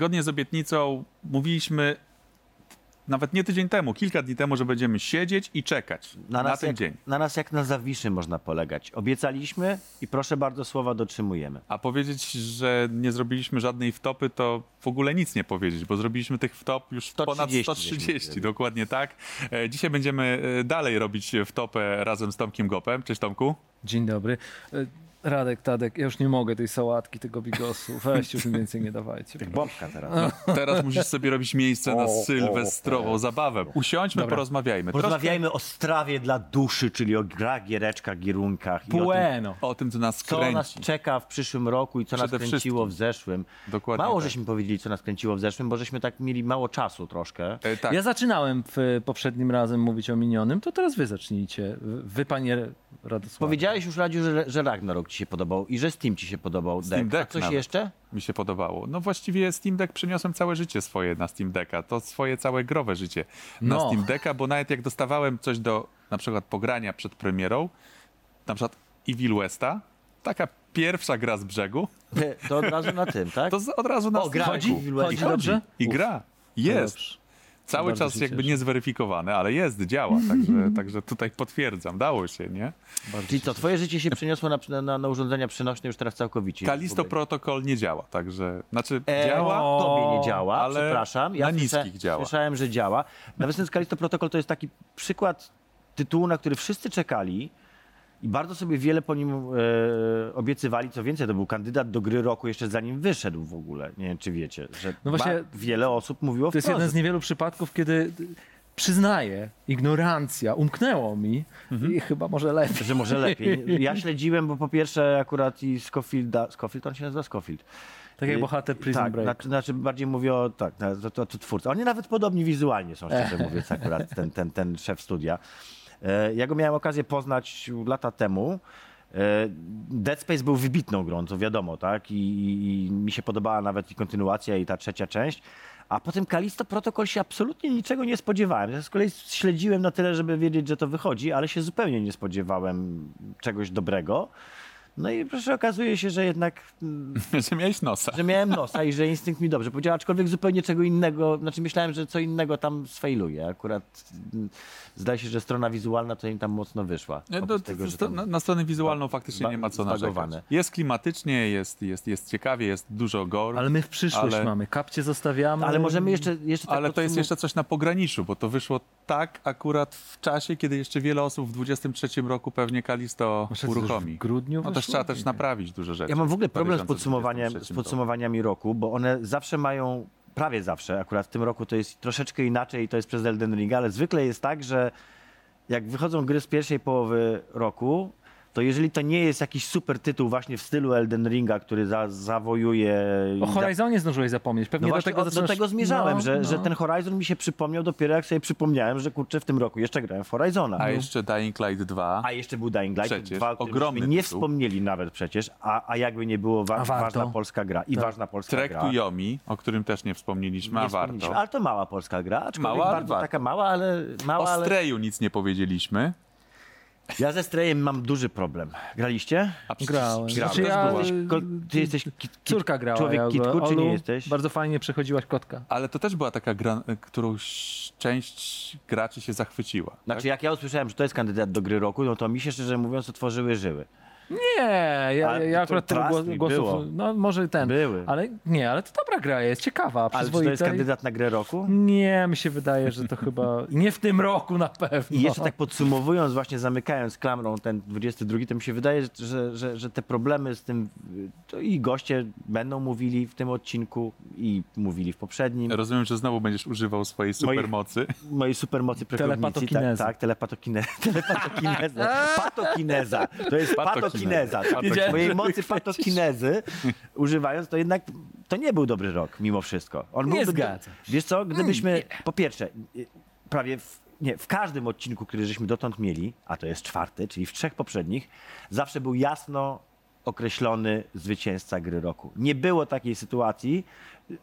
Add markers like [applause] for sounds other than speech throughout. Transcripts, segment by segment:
Zgodnie z obietnicą mówiliśmy nawet nie tydzień temu, kilka dni temu, że będziemy siedzieć i czekać na, nas ten jak, dzień. Na nas jak na zawiszy można polegać. Obiecaliśmy i proszę bardzo, słowa dotrzymujemy. A powiedzieć, że nie zrobiliśmy żadnej wtopy, to w ogóle nic nie powiedzieć, bo zrobiliśmy tych wtop już 130 ponad żeśmy 130, zrobili. dokładnie tak. E, Dzisiaj będziemy e, dalej robić wtopę razem z Tomkiem Gopem. Cześć Tomku. Dzień dobry. E, Radek, Tadek, ja już nie mogę tej sałatki, tego bigosu. Weźcie, już mi więcej nie dawajcie. Jak bombka teraz. [laughs] Teraz musisz sobie robić miejsce na O, sylwestrową zabawę. Usiądźmy, Dobra. porozmawiajmy. Troszkę Porozmawiajmy o strawie dla duszy, czyli o grach, giereczkach, gierunkach. i o tym, Bueno. o tym, co nas co nas czeka w przyszłym roku i co nas Przede kręciło wszystkim. w zeszłym. Dokładnie Mało tak. żeśmy powiedzieli, co nas kręciło w zeszłym, bo żeśmy tak mieli mało czasu troszkę. E, Tak. Ja zaczynałem w poprzednim razem mówić o minionym, to teraz wy zacznijcie. Wy, panie Powiedziałeś już, Radziu, że, że Ragnarok ci się podobał i że Steam ci się podobał. Steam Deck. A coś nawet. jeszcze? mi się podobało. No właściwie Steam Deck przyniosłem całe życie swoje na Steam Decka. To swoje całe growe życie na No. Steam Decka, bo nawet jak dostawałem coś do na przykład pogrania przed premierą, na przykład Evil Westa, taka pierwsza gra z brzegu, To od razu na tym, tak? [laughs] to z, od razu na O, gra Steam chodzi? Decku. I Chodzi dobrze? I gra. Jest. Dobrze. Cały Bardzo czas jakby niezweryfikowane, ale jest, działa. Także, [laughs] także tutaj potwierdzam, dało się, nie? Czyli co, twoje życie się przeniosło na, na, na urządzenia przenośne już teraz całkowicie? Kalisto. Protocol nie działa, także, znaczy E, działa, Tobie nie działa, ale przepraszam. na słysza- niskich działa. Słyszałem, że działa. Nawet ten Kalisto Protocol to jest taki przykład tytułu, na który wszyscy czekali i bardzo sobie wiele po nim e, obiecywali. Co więcej, to był kandydat do gry roku jeszcze zanim wyszedł w ogóle. Nie wiem, czy wiecie, że No właśnie- ba- wiele osób mówiło To jest jeden z niewielu przypadków, kiedy przyznaję, ignorancja umknęło mi Mhm. i chyba może lepiej. że może lepiej. [laughs] Ja śledziłem, bo po pierwsze akurat i Scofielda, Scofield, on się nazywa Scofield. Tak jak Y, bohater Prison tak, Break. Znaczy, znaczy bardziej mówię o, tak, na- to, to, to twórca. Oni nawet podobni wizualnie są, szczerze mówiąc, akurat ten, ten, ten szef studia. E, Ja go miałem okazję poznać lata temu. E, Dead Space był wybitną grą, to wiadomo, tak? I, i, i mi się podobała nawet i kontynuacja, i ta trzecia część. A potem Kalisto Protocol się absolutnie niczego nie spodziewałem. Ja z kolei śledziłem na tyle, żeby wiedzieć, że to wychodzi, ale się zupełnie nie spodziewałem czegoś dobrego. No i proszę, okazuje się, że jednak mm, [laughs] że miałeś nosa. że miałem nosa i że instynkt mi dobrze powiedział, aczkolwiek zupełnie czego innego, znaczy myślałem, że co innego tam sfejluje. Akurat mm, zdaje się, że strona wizualna to im tam mocno wyszła. To, tego, to, tam- na, stronę wizualną faktycznie ba- nie ma co narzekać. Jest klimatycznie, jest, jest, jest ciekawie, jest dużo gore, Ale my w przyszłość Ale- mamy. Kapcie zostawiamy. Ale możemy jeszcze, jeszcze tak ale to jest jeszcze coś na pograniczu, bo to wyszło tak akurat w czasie, kiedy jeszcze wiele osób w 23 roku pewnie Kalisto uruchomi. w grudniu No też? Trzeba też naprawić dużo rzeczy. Ja mam w ogóle problem z, podsumowaniem, z 2023 podsumowaniami roku, bo one zawsze mają, prawie zawsze, akurat w tym roku to jest troszeczkę inaczej i to jest przez Elden Ring, ale zwykle jest tak, że jak wychodzą gry z pierwszej połowy roku, to jeżeli to nie jest jakiś super tytuł właśnie w stylu Elden Ringa, który za, zawojuje... O Horizonie zdążyłeś zapomnieć. Pewnie No do tego o- do zaczynasz- tego zmierzałem, No, że, no. że ten Horizon mi się przypomniał dopiero jak sobie przypomniałem, że kurczę w tym roku jeszcze grałem w Horizona. A jeszcze Dying Light 2. A jeszcze był Dying Light Przecież, 2, o którym ogromny nie tytuł. wspomnieli nawet przecież, a, a jakby nie było wa- ważna polska gra i Tak. ważna polska Trek gra. to Yomi, o którym też nie wspomnieliśmy, Nie a wspomnieliśmy, warto. Ale to mała polska gra, aczkolwiek Mała, ale bardzo warto. taka mała, ale mała, O ale... Streju nic nie powiedzieliśmy. Ja ze Strejem mam duży problem. Graliście? A przecież- Grałem. Znaczy ja- ko- ty jesteś kit, kit, Córka grała. człowiek ja go- kitku, czy nie jesteś? Bardzo fajnie przechodziłaś kotka. Ale to też była taka gra, którąś część graczy się zachwyciła. Znaczy jak ja usłyszałem, że to jest kandydat do gry roku, no to mi się szczerze mówiąc otworzyły żyły. Nie, ja, Ale ja to akurat tyle trust głos, me, głosów. było. No może ten. Były. Ale nie, ale to dobra gra jest, ciekawa, Ale czy to przyzwoita. jest i- kandydat na grę roku? Nie, mi się wydaje, że to chyba nie w tym roku na pewno. I jeszcze tak podsumowując, właśnie zamykając klamrą ten 22, to mi się wydaje, że- że, że, że te problemy z tym, y, to i goście będą mówili w tym odcinku i mówili w poprzednim. Rozumiem, że znowu będziesz używał swojej supermocy. Mojej supermocy prekognicji. Telepatokineza. Tak, tak telepatokine, telepatokineza. Patokineza. To jest Patokineza. patokineza. Patokineza. Mojej mocy patokinezy używając, to jednak to nie był dobry rok mimo wszystko. On Nie byłby- zgadzam Wiesz co, gdybyśmy, po pierwsze, y, prawie w, nie, w każdym odcinku, który żeśmy dotąd mieli, a to jest czwarty, czyli w trzech poprzednich, zawsze był jasno określony zwycięzca gry roku. Nie było takiej sytuacji,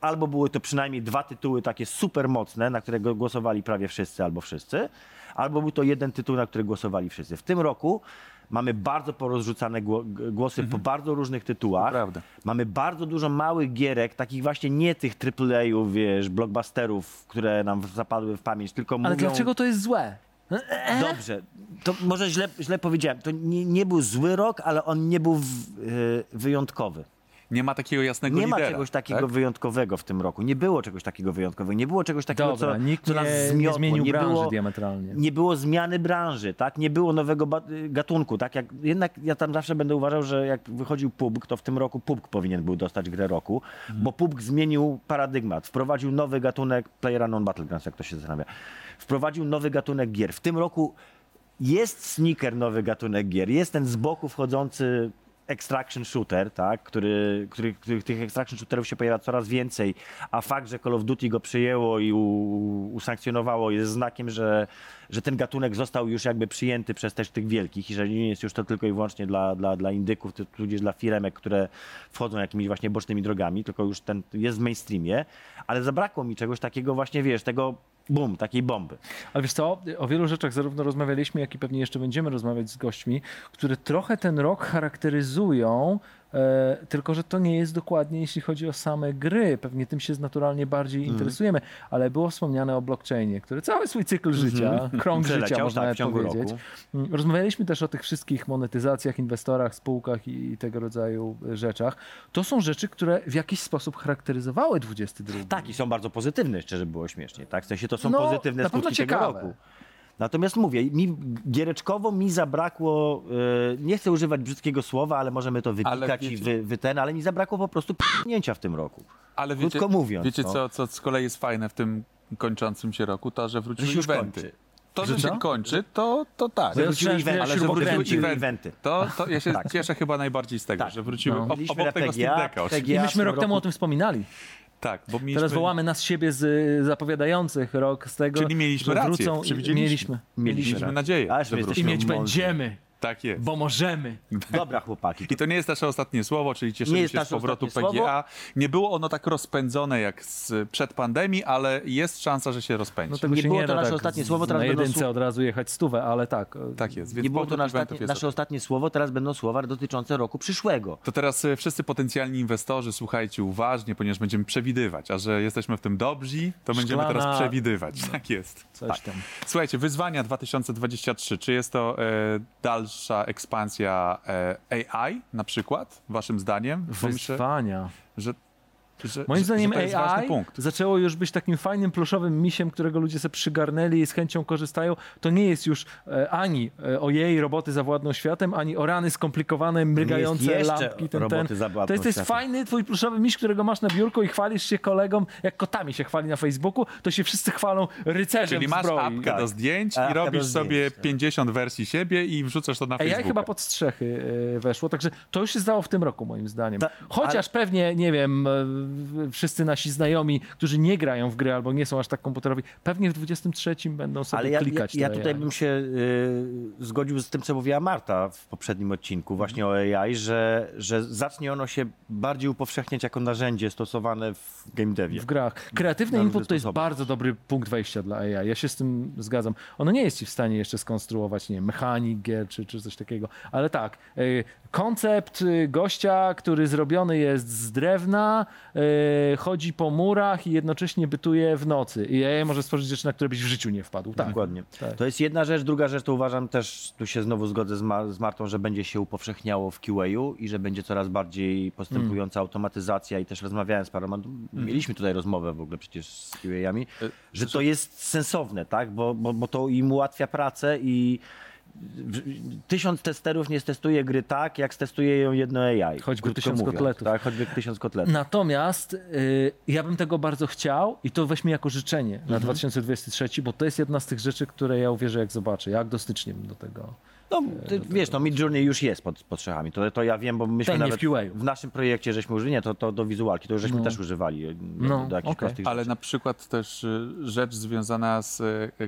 albo były to przynajmniej dwa tytuły takie super mocne, na które głosowali prawie wszyscy albo wszyscy, albo był to jeden tytuł, na który głosowali wszyscy. W tym roku mamy bardzo porozrzucane gło- głosy po bardzo różnych tytułach. Prawda. Mamy bardzo dużo małych gierek, takich właśnie nie tych AAA-ów, wiesz, blockbusterów, które nam zapadły w pamięć, tylko Ale mówią... dlaczego to jest złe? Dobrze, to może źle, źle powiedziałem. To nie, nie był zły rok, ale on nie był w, y, wyjątkowy. Nie ma takiego jasnego Nie ma lidera. czegoś takiego tak? wyjątkowego w tym roku. Nie było czegoś takiego wyjątkowego. Nie było czegoś takiego, Dobra, co, nikt co nas nie, nie zmiotło. zmienił nie branży było, diametralnie. nie było zmiany branży, tak? Nie było nowego gatunku, tak? Jak, jednak ja tam zawsze będę uważał, że jak wychodził PUBG, to w tym roku PUBG powinien był dostać grę roku, bo PUBG zmienił paradygmat, wprowadził nowy gatunek PlayerUnknown Battlegrounds, jak to się zastanawia. Wprowadził nowy gatunek gier. W tym roku jest sneaker nowy gatunek gier, jest ten z boku wchodzący extraction shooter, tak, który, który, który tych extraction shooterów się pojawia coraz więcej, a fakt, że Call of Duty go przyjęło i u, usankcjonowało jest znakiem, że, że ten gatunek został już jakby przyjęty przez też tych wielkich. I że nie jest już to tylko i wyłącznie dla, dla, dla indyków, tudzież dla firemek, które wchodzą jakimiś właśnie bocznymi drogami, tylko już ten jest w mainstreamie, ale zabrakło mi czegoś takiego właśnie, wiesz, tego bum, takiej bomby. Ale wiesz co, o wielu rzeczach zarówno rozmawialiśmy, jak i pewnie jeszcze będziemy rozmawiać z gośćmi, które trochę ten rok charakteryzują, tylko że to nie jest dokładnie, jeśli chodzi o same gry. Pewnie tym się naturalnie bardziej Mhm. interesujemy, ale było wspomniane o blockchainie, który cały swój cykl życia, [laughs] krąg życia, Przeleciał, można tak, powiedzieć. roku. Mm, Rozmawialiśmy też o tych wszystkich monetyzacjach, inwestorach, spółkach i, i tego rodzaju e, rzeczach. To są rzeczy, które w jakiś sposób charakteryzowały 22. Tak, i są bardzo pozytywne, szczerze było śmiesznie. Tak? W sensie to są No, pozytywne skutki tego ciekawe. roku. Natomiast mówię, mi giereczkowo mi zabrakło, e, nie chcę używać brzydkiego słowa, ale możemy to wypikać i wy, wy ten, ale mi zabrakło po prostu p***nięcia w tym roku. Ale wiecie, Krótko mówiąc, wiecie no. co, co z kolei jest fajne w tym kończącym się roku? To, że wróciły Że się już eventy. kończy. To, że Że się kończy, to, to tak. Że Wróciły już eventy, ale że wróciły Eventy. eventy. To, to ja się Tak. cieszę chyba najbardziej z tego, Tak. że wróciły No. obok tego Steam Decka oczywiście. I myśmy rok temu roku- o tym wspominali. Tak, bo mieliśmy... Teraz wołamy nas siebie z y, zapowiadających rok z tego. Czyli mieliśmy że rację, wrócą, przewidzieliśmy. mieliśmy. Mieliśmy Mieliśmy nadzieję, Aż. I mieć będziemy, Tak jest. bo możemy. Dobra, chłopaki. I to nie jest nasze ostatnie słowo, czyli cieszymy Nie jest się z nasze powrotu ostatnie PGA. Nie było ono tak rozpędzone jak z, przed pandemii, ale jest szansa, że się rozpędzi. No tego Nie się było nie to da nasze tak ostatnie z- słowo, teraz na będą jedynce słu- od razu jechać stówę, ale tak. e, Tak jest. Więc Nie było to powrót nasze, eventów ostatnie, jest nasze ostatnie słowo, teraz będą słowa dotyczące roku przyszłego. To teraz e, wszyscy potencjalni inwestorzy, słuchajcie uważnie, ponieważ będziemy przewidywać, a że jesteśmy w tym dobrzy, to będziemy Szklana- teraz przewidywać. Tak jest. Coś Tak. tam. Słuchajcie, wyzwania 2023. Czy jest to e, dalsza ekspansja e, AI na przykład, waszym zdaniem? Bo myślę, Wyzwania. że, że, Moim zdaniem że AI punkt. zaczęło już być takim fajnym, pluszowym misiem, którego ludzie sobie przygarnęli i z chęcią korzystają. To nie jest już e, ani e, o jej roboty zawładną światem, ani o rany skomplikowane, mrygające lampki. Ten, ten. To jest, to jest fajny twój pluszowy miś, którego masz na biurku i chwalisz się kolegom, jak kotami się chwali na Facebooku, to się wszyscy chwalą rycerzem Czyli masz zbroi. apkę Tak. do zdjęć i robisz zdjęć, sobie tak. 50 wersji siebie i wrzucasz to na AI Facebooka. chyba pod strzechy e, weszło, także to już się zdało w tym roku moim zdaniem. Ta- Chociaż pewnie, nie wiem, e, wszyscy nasi znajomi, którzy nie grają w gry albo nie są aż tak komputerowi, pewnie w 23 będą sobie Ale ja, ja, klikać ja te tutaj AI. bym się y, zgodził z tym, co mówiła Marta w poprzednim odcinku właśnie o AI, że, że zacznie ono się bardziej upowszechniać jako narzędzie stosowane w game devie. w grach. Kreatywny input to jest bardzo dobry punkt wejścia dla AI. Ja się z tym zgadzam. Ono nie jest ci w stanie jeszcze skonstruować, nie wiem, mechanik gier czy, czy coś takiego. Ale tak, y, koncept y, gościa, który zrobiony jest z drewna, y, chodzi po murach i jednocześnie bytuje w nocy. I AI może stworzyć rzeczy, na które byś w życiu nie wpadł. Tak. Dokładnie. Tak. To jest jedna rzecz. Druga rzecz to uważam też, tu się znowu zgodzę z, Ma- z Martą, że będzie się upowszechniało w QA-u i że będzie coraz bardziej postępująca automatyzacja i też rozmawiałem z paroma, mieliśmy tutaj rozmowę w ogóle przecież z QA-ami, że to jest sensowne, tak, bo, bo, bo to im ułatwia pracę i tysiąc testerów nie stestuje gry tak, jak stestuje ją jedno AI. Choćby tysiąc mówiąc, kotletów. Tak, choćby tysiąc kotletów. Natomiast y, ja bym tego bardzo chciał i to weźmy jako życzenie na 2023, bo to jest jedna z tych rzeczy, które ja uwierzę jak zobaczę. Jak do stycznia bym do tego No, ty, wiesz, no Mid Journey już jest pod, pod strzechami. To, to ja wiem, bo myśmy Ten nawet w w naszym projekcie żeśmy użyli, nie, to, to do wizualki, to już żeśmy No. też używali e, No, do jakichś prostych Ale rzeczy. na przykład też y, rzecz związana z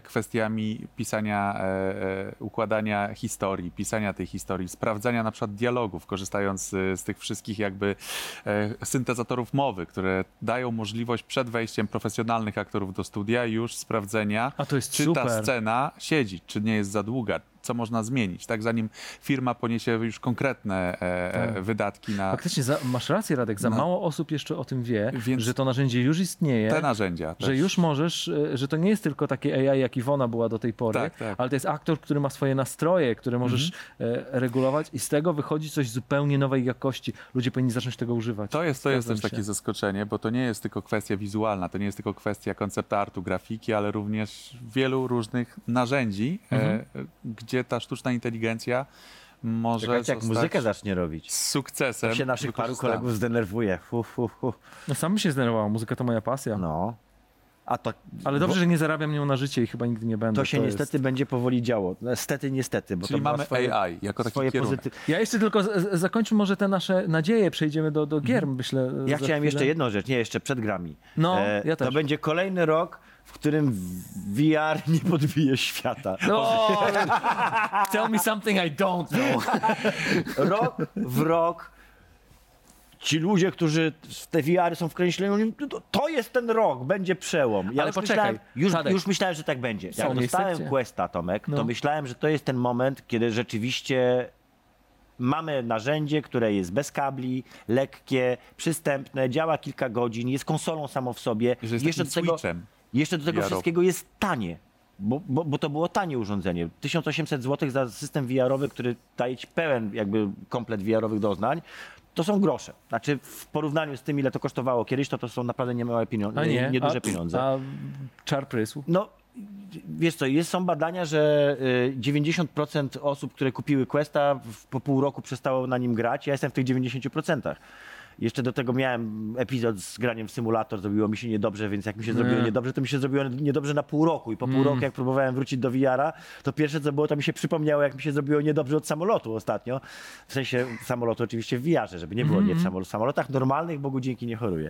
kwestiami pisania, e, e, układania historii, pisania tej historii, sprawdzania na przykład dialogów, korzystając z tych wszystkich jakby e, syntezatorów mowy, które dają możliwość przed wejściem profesjonalnych aktorów do studia już sprawdzenia, A to jest czy super. ta scena siedzi, czy nie jest za długa, co można zmienić, tak zanim firma poniesie już konkretne e, e, Tak. wydatki na Faktycznie, za, masz rację Radek, za No. mało osób jeszcze o tym wie, Więc- że to narzędzie już istnieje. te narzędzia. Że też. już możesz, e, że to nie jest tylko takie AI, jak Iwona była do tej pory, Tak, tak. ale to jest aktor, który ma swoje nastroje, które możesz Mhm. regulować i z tego wychodzi coś zupełnie nowej jakości. Ludzie powinni zacząć tego używać. To jest, to jest też się. takie zaskoczenie, bo to nie jest tylko kwestia wizualna, to nie jest tylko kwestia koncept artu, grafiki, ale również wielu różnych narzędzi, Mhm. e, gdzie ta sztuczna inteligencja może Czekajcie, jak muzykę zacznie robić. z sukcesem To się naszych paru kolegów zdenerwuje. Hu, hu, hu. No sam się zdenerwował, muzyka to moja pasja. No. A to, Ale dobrze, że nie zarabiam nią na życie i chyba nigdy nie będę. to się jest- niestety będzie powoli działo. Niestety, niestety, bo Czyli to ma mamy swoje, AI jako taki kierunek. pozytyw... Ja jeszcze tylko z- z- zakończmy może te nasze nadzieje, przejdziemy do, do gier, myślę. Mhm. Ja chciałem chwilę. jeszcze jedną rzecz, nie, jeszcze przed grami. E, No, ja To też. będzie kolejny rok, w którym VR nie podbije świata. No, [laughs] tell me something I don't know. Rok w rok ci ludzie, którzy w te VR są wkręceni, oni, to, jest ten rok, będzie przełom. Ja Ale już, poczekaj, myślałem, już, już myślałem, że tak będzie. Jak dostałem gdzie- Questa, Tomek, No. to myślałem, że to jest ten moment, kiedy rzeczywiście mamy narzędzie, które jest bez kabli, lekkie, przystępne, działa kilka godzin, jest konsolą samo w sobie. Że jest Jeszcze do takim tego, jeszcze do tego VR-owym. wszystkiego jest tanie. Bo, bo, bo to było tanie urządzenie. 1800 zł za system VR-owy, który daje ci pełen jakby komplet VR-owych doznań, to są grosze. Znaczy w porównaniu z tym, ile to kosztowało kiedyś, to to są naprawdę niemałe pieniądze, A nie, nieduże a, pieniądze. A czar prysł. No, wiesz co, jest, są badania, że y, 90% osób, które kupiły Questa w, po pół roku przestało na nim grać. Ja jestem w tych 90%. Jeszcze do tego miałem epizod z graniem w symulator, zrobiło mi się niedobrze, więc jak mi się zrobiło Nie. niedobrze, to mi się zrobiło niedobrze na pół roku. I po Mm. pół roku, jak próbowałem wrócić do VR-a, to pierwsze co było, to mi się przypomniało, jak mi się zrobiło niedobrze od samolotu ostatnio. W sensie samolotu oczywiście w VR-ze, żeby nie było Mhm. nie w samolotach normalnych, Bogu dzięki nie choruję.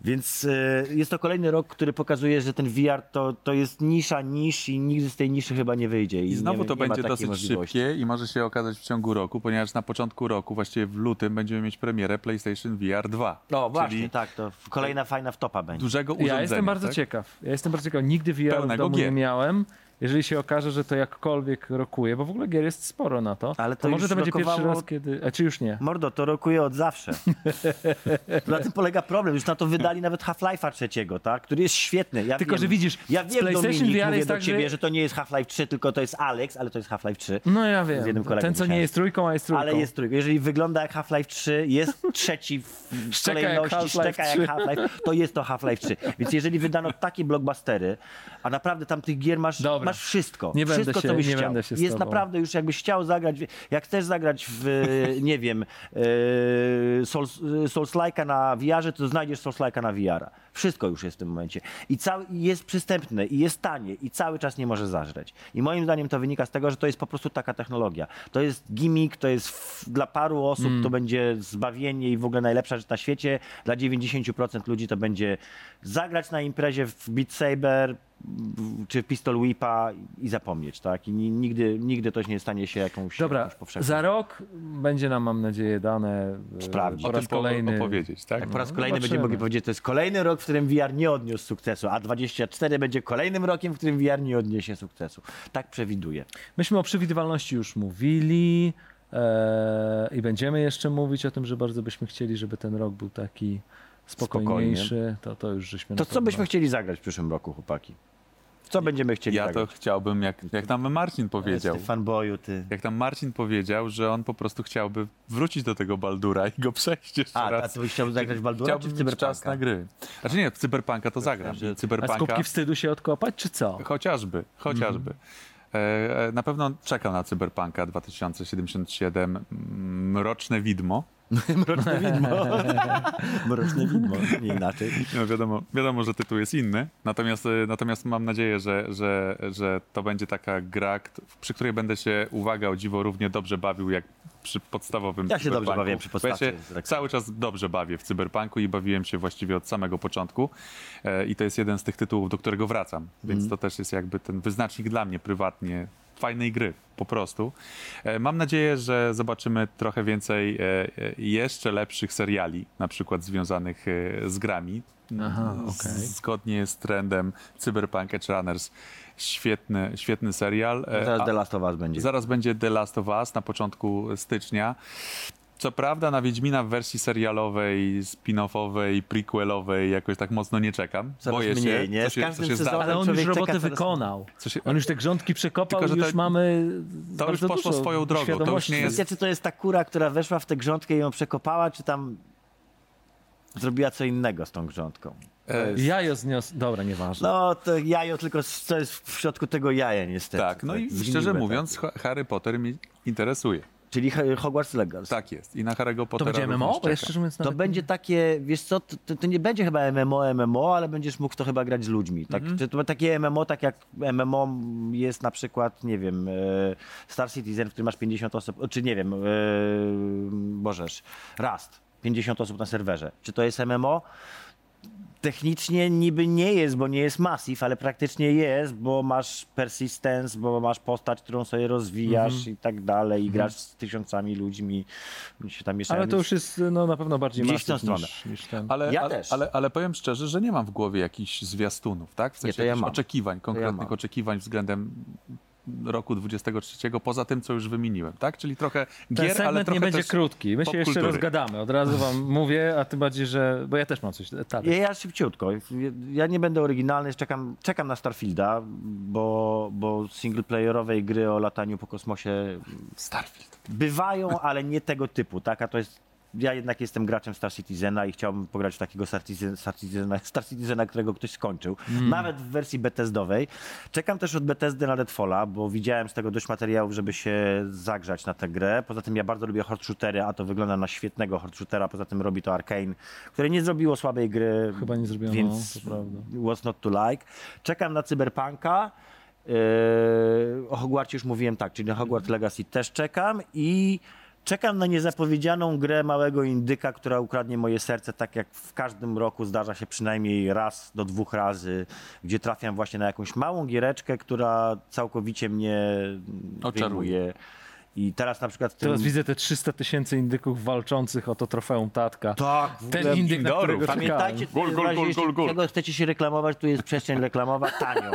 Więc y, jest to kolejny rok, który pokazuje, że ten VR to, to jest nisza nisz i nigdy z tej niszy chyba nie wyjdzie. I, I znowu nie, to nie będzie dosyć możliwości. szybkie i może się okazać w ciągu roku, ponieważ na początku roku, właściwie w lutym, będziemy mieć premierę PlayStation VR 2. No właśnie, Czyli tak, to kolejna fajna wtopa będzie. dużego urządzenia. Ja jestem bardzo tak? ciekaw. Ja jestem bardzo ciekaw. Nigdy VR w Pełnego domu nie gier. miałem. Jeżeli się okaże, że to jakkolwiek rokuje, bo w ogóle gier jest sporo na to, Ale to to może to będzie pierwszy rokowało- raz, kiedy... A czy już nie? Mordo, to rokuje od zawsze. [laughs] na tym polega problem. Już na to wydali nawet Half-Life'a trzeciego, tak? który jest świetny. Ja Tylko, wiem, że widzisz, ja wiem, PlayStation Dominik, VR jest do tak, ciebie, że- że... to nie jest Half-Life 3, tylko to jest Alex, ale to jest Half-Life 3. No ja Z jednym wiem. kolegą Ten, co nie jest trójką, a jest trójką. Ale jest trójką. Jeżeli wygląda jak Half-Life 3, jest [laughs] trzeci w Szczeka kolejności, szczeka 3. jak Half-Life, to jest to Half-Life 3. Więc jeżeli wydano takie blockbustery, a naprawdę tam tych gier masz, Dobra. Masz wszystko. Nie będę wszystko, się- co byś nie chciał. będę się jest tobą. naprawdę już jakbyś chciał zagrać, jak chcesz zagrać w, [laughs] nie wiem, e, Souls, Souls-like'a na VR-ze, to znajdziesz Souls-like'a na VR-a. Wszystko już jest w tym momencie. I cały, jest przystępne, i jest tanie, i cały czas nie może zażreć. I moim zdaniem to wynika z tego, że to jest po prostu taka technologia. To jest gimmick, to jest f- dla paru osób Mm. to będzie zbawienie i w ogóle najlepsza rzecz na świecie. Dla 90% ludzi to będzie zagrać na imprezie w Beat Saber czy Pistol Whipa i zapomnieć, tak? I ni- nigdy, nigdy to nie stanie się jakąś, Dobra, jakąś powszechną. za rok będzie nam, mam nadzieję, dane e, Sprawdzić. po O raz kolejny. opowiedzieć, tak? Tak, po raz No, kolejny będziemy mogli powiedzieć, to jest kolejny rok, w którym VR nie odniósł sukcesu, a 24 będzie kolejnym rokiem, w którym VR nie odniesie sukcesu. Tak przewiduję. Myśmy o przewidywalności już mówili e, i będziemy jeszcze mówić o tym, że bardzo byśmy chcieli, żeby ten rok był taki spokojniejszy. To, to już żeśmy To co byśmy chcieli zagrać w przyszłym roku, chłopaki? W Co będziemy chcieli Ja to zagrać? chciałbym, jak, jak nam Marcin powiedział, Ty fanboyu, ty. jak tam Marcin powiedział, że on po prostu chciałby wrócić do tego Baldura i go przejść jeszcze A, a raz. ty byś chciał zagrać w Baldura Chciałbym czy w mieć czas Cyberpunka? na gry. Znaczy nie, w Cyberpunka to zagram. A Cyberpunka, kubki wstydu się odkopać, czy co? chociażby, chociażby. E, e, Na pewno czekam na Cyberpunka 2077, mm, Mroczne Widmo. [laughs] Mroczne widmo. [laughs] Mroczne widmo, nie inaczej. No wiadomo, wiadomo, że tytuł jest inny, natomiast, y, natomiast mam nadzieję, że, że, że to będzie taka gra, przy której będę się, uwaga, o dziwo, równie dobrze bawił jak przy podstawowym Ja się dobrze bawiłem przy podstawce, Ja tak cały czas dobrze bawię w Cyberpunku i bawiłem się właściwie od samego początku e, i to jest jeden z tych tytułów, do którego wracam, więc Mhm. to też jest jakby ten wyznacznik dla mnie prywatnie fajnej gry, po prostu. E, Mam nadzieję, że zobaczymy trochę więcej e, e, jeszcze lepszych seriali, na przykład związanych z grami. Aha, okej. Zgodnie z trendem Cyberpunk Edge Runners. Świetny, świetny serial. Teraz a- The Last of Us będzie. Zaraz będzie The Last of Us na początku stycznia. Co prawda na Wiedźmina w wersji serialowej, spin-offowej, prequelowej jakoś tak mocno nie czekam. Coraz Boję mniej, się, nie? co Z się, każdym co się zdarzy. Ale on już coraz- wykonał. Co się, On już te grządki przekopał Tylko, i że już to- mamy to już poszło dużo swoją drogą, to już nie jest- Kwestia, czy to jest ta kura, która weszła w tę grządkę i ją przekopała, czy tam zrobiła co innego z tą grządką. e, Jajo zniosł... Dobra, nieważne. No, to jajo, tylko co jest w środku tego jaja niestety. tak, no i zgniłe szczerze takie. mówiąc, Ha- Harry Potter mnie interesuje. Czyli Ho- Hogwarts Legacy. Tak jest. I na Harry'ego To Pottera będzie MMO? Bo ja szczerze mówiąc To nawet... będzie takie, wiesz co, to, to, to nie będzie chyba MMO, MMO, ale będziesz mógł to chyba grać z ludźmi. Tak, Mhm. czy to takie MMO, tak jak MMO jest na przykład, nie wiem, e, Star Citizen, w którym masz 50 osób, czy nie wiem, e, Bożesz, Rust, 50 osób na serwerze. Czy to jest MMO? Technicznie niby nie jest, bo nie jest massive, ale praktycznie jest, bo masz persistence, bo masz postać, którą sobie rozwijasz Mhm. i tak dalej, i grasz z tysiącami ludźmi, się tam mieszają. Ale to już jest no, na pewno bardziej Gdzieś w tę massive stronę. niż, niż ten. Ale, Ja ale, też. Ale, ale powiem szczerze, że nie mam w głowie jakichś zwiastunów, tak? W sensie to ja oczekiwań, konkretnych mam. oczekiwań względem roku 23, poza tym, co już wymieniłem, tak? Czyli trochę Ten gier, ale segment trochę nie będzie też krótki. My się jeszcze rozgadamy. Od razu wam [laughs] mówię, a tym bardziej, że... Bo ja też mam coś. Tak. Ja, ja szybciutko. Ja nie będę oryginalny, czekam, czekam na Starfielda, bo, bo singleplayerowej gry o lataniu po kosmosie Starfield. bywają, ale nie tego typu, tak? A to jest. Ja jednak jestem graczem Star Citizena i chciałbym pograć w takiego Star, Citizen, Star, Citizena, Star Citizena, którego ktoś skończył. Nawet w wersji Bethesdowej. Czekam też od Bethesdy na Deadfalla, bo widziałem z tego dość materiałów, żeby się zagrzać na tę grę. Poza tym ja bardzo lubię hard shootery, a to wygląda na świetnego hard shootera. Poza tym robi to Arkane, które nie zrobiło słabej gry. Chyba nie zrobiono, więc to prawda. What's not to like. Czekam na Cyberpunka. Yy, o Hogwarcie już mówiłem tak, czyli na Hogwarts Legacy też czekam i czekam na niezapowiedzianą grę małego indyka, która ukradnie moje serce, tak jak w każdym roku zdarza się przynajmniej raz do dwóch razy, gdzie trafiam właśnie na jakąś małą giereczkę, która całkowicie mnie Oczaruje. wyjmuje. I teraz na przykład tym... Teraz widzę te 300 tysięcy indyków walczących o to trofeum tatka. Tak, Ten indyk, na którego. Pamiętajcie, Gol, gol, razie gol, jeśli gol, gol. czego chcecie się reklamować, tu jest przestrzeń reklamowa tanio.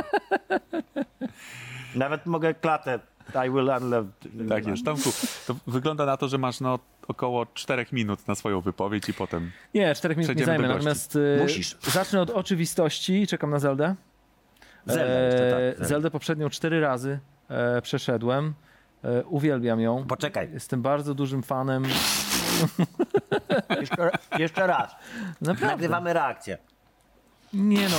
[laughs] Nawet mogę klatę I will unlove. Tak jest. Tomku, to wygląda na to, że masz no, około 4 minut na swoją wypowiedź i potem Nie, 4 minut nie zajmę, natomiast y, Musisz. zacznę od oczywistości. Czekam na Zeldę. Zelda jeszcze, tak, E, Zelda. Zeldę poprzednią cztery razy e, przeszedłem. E, uwielbiam ją. Poczekaj, Jestem bardzo dużym fanem. jeszcze, jeszcze raz. Naprawdę. Nagrywamy reakcję. Nie no,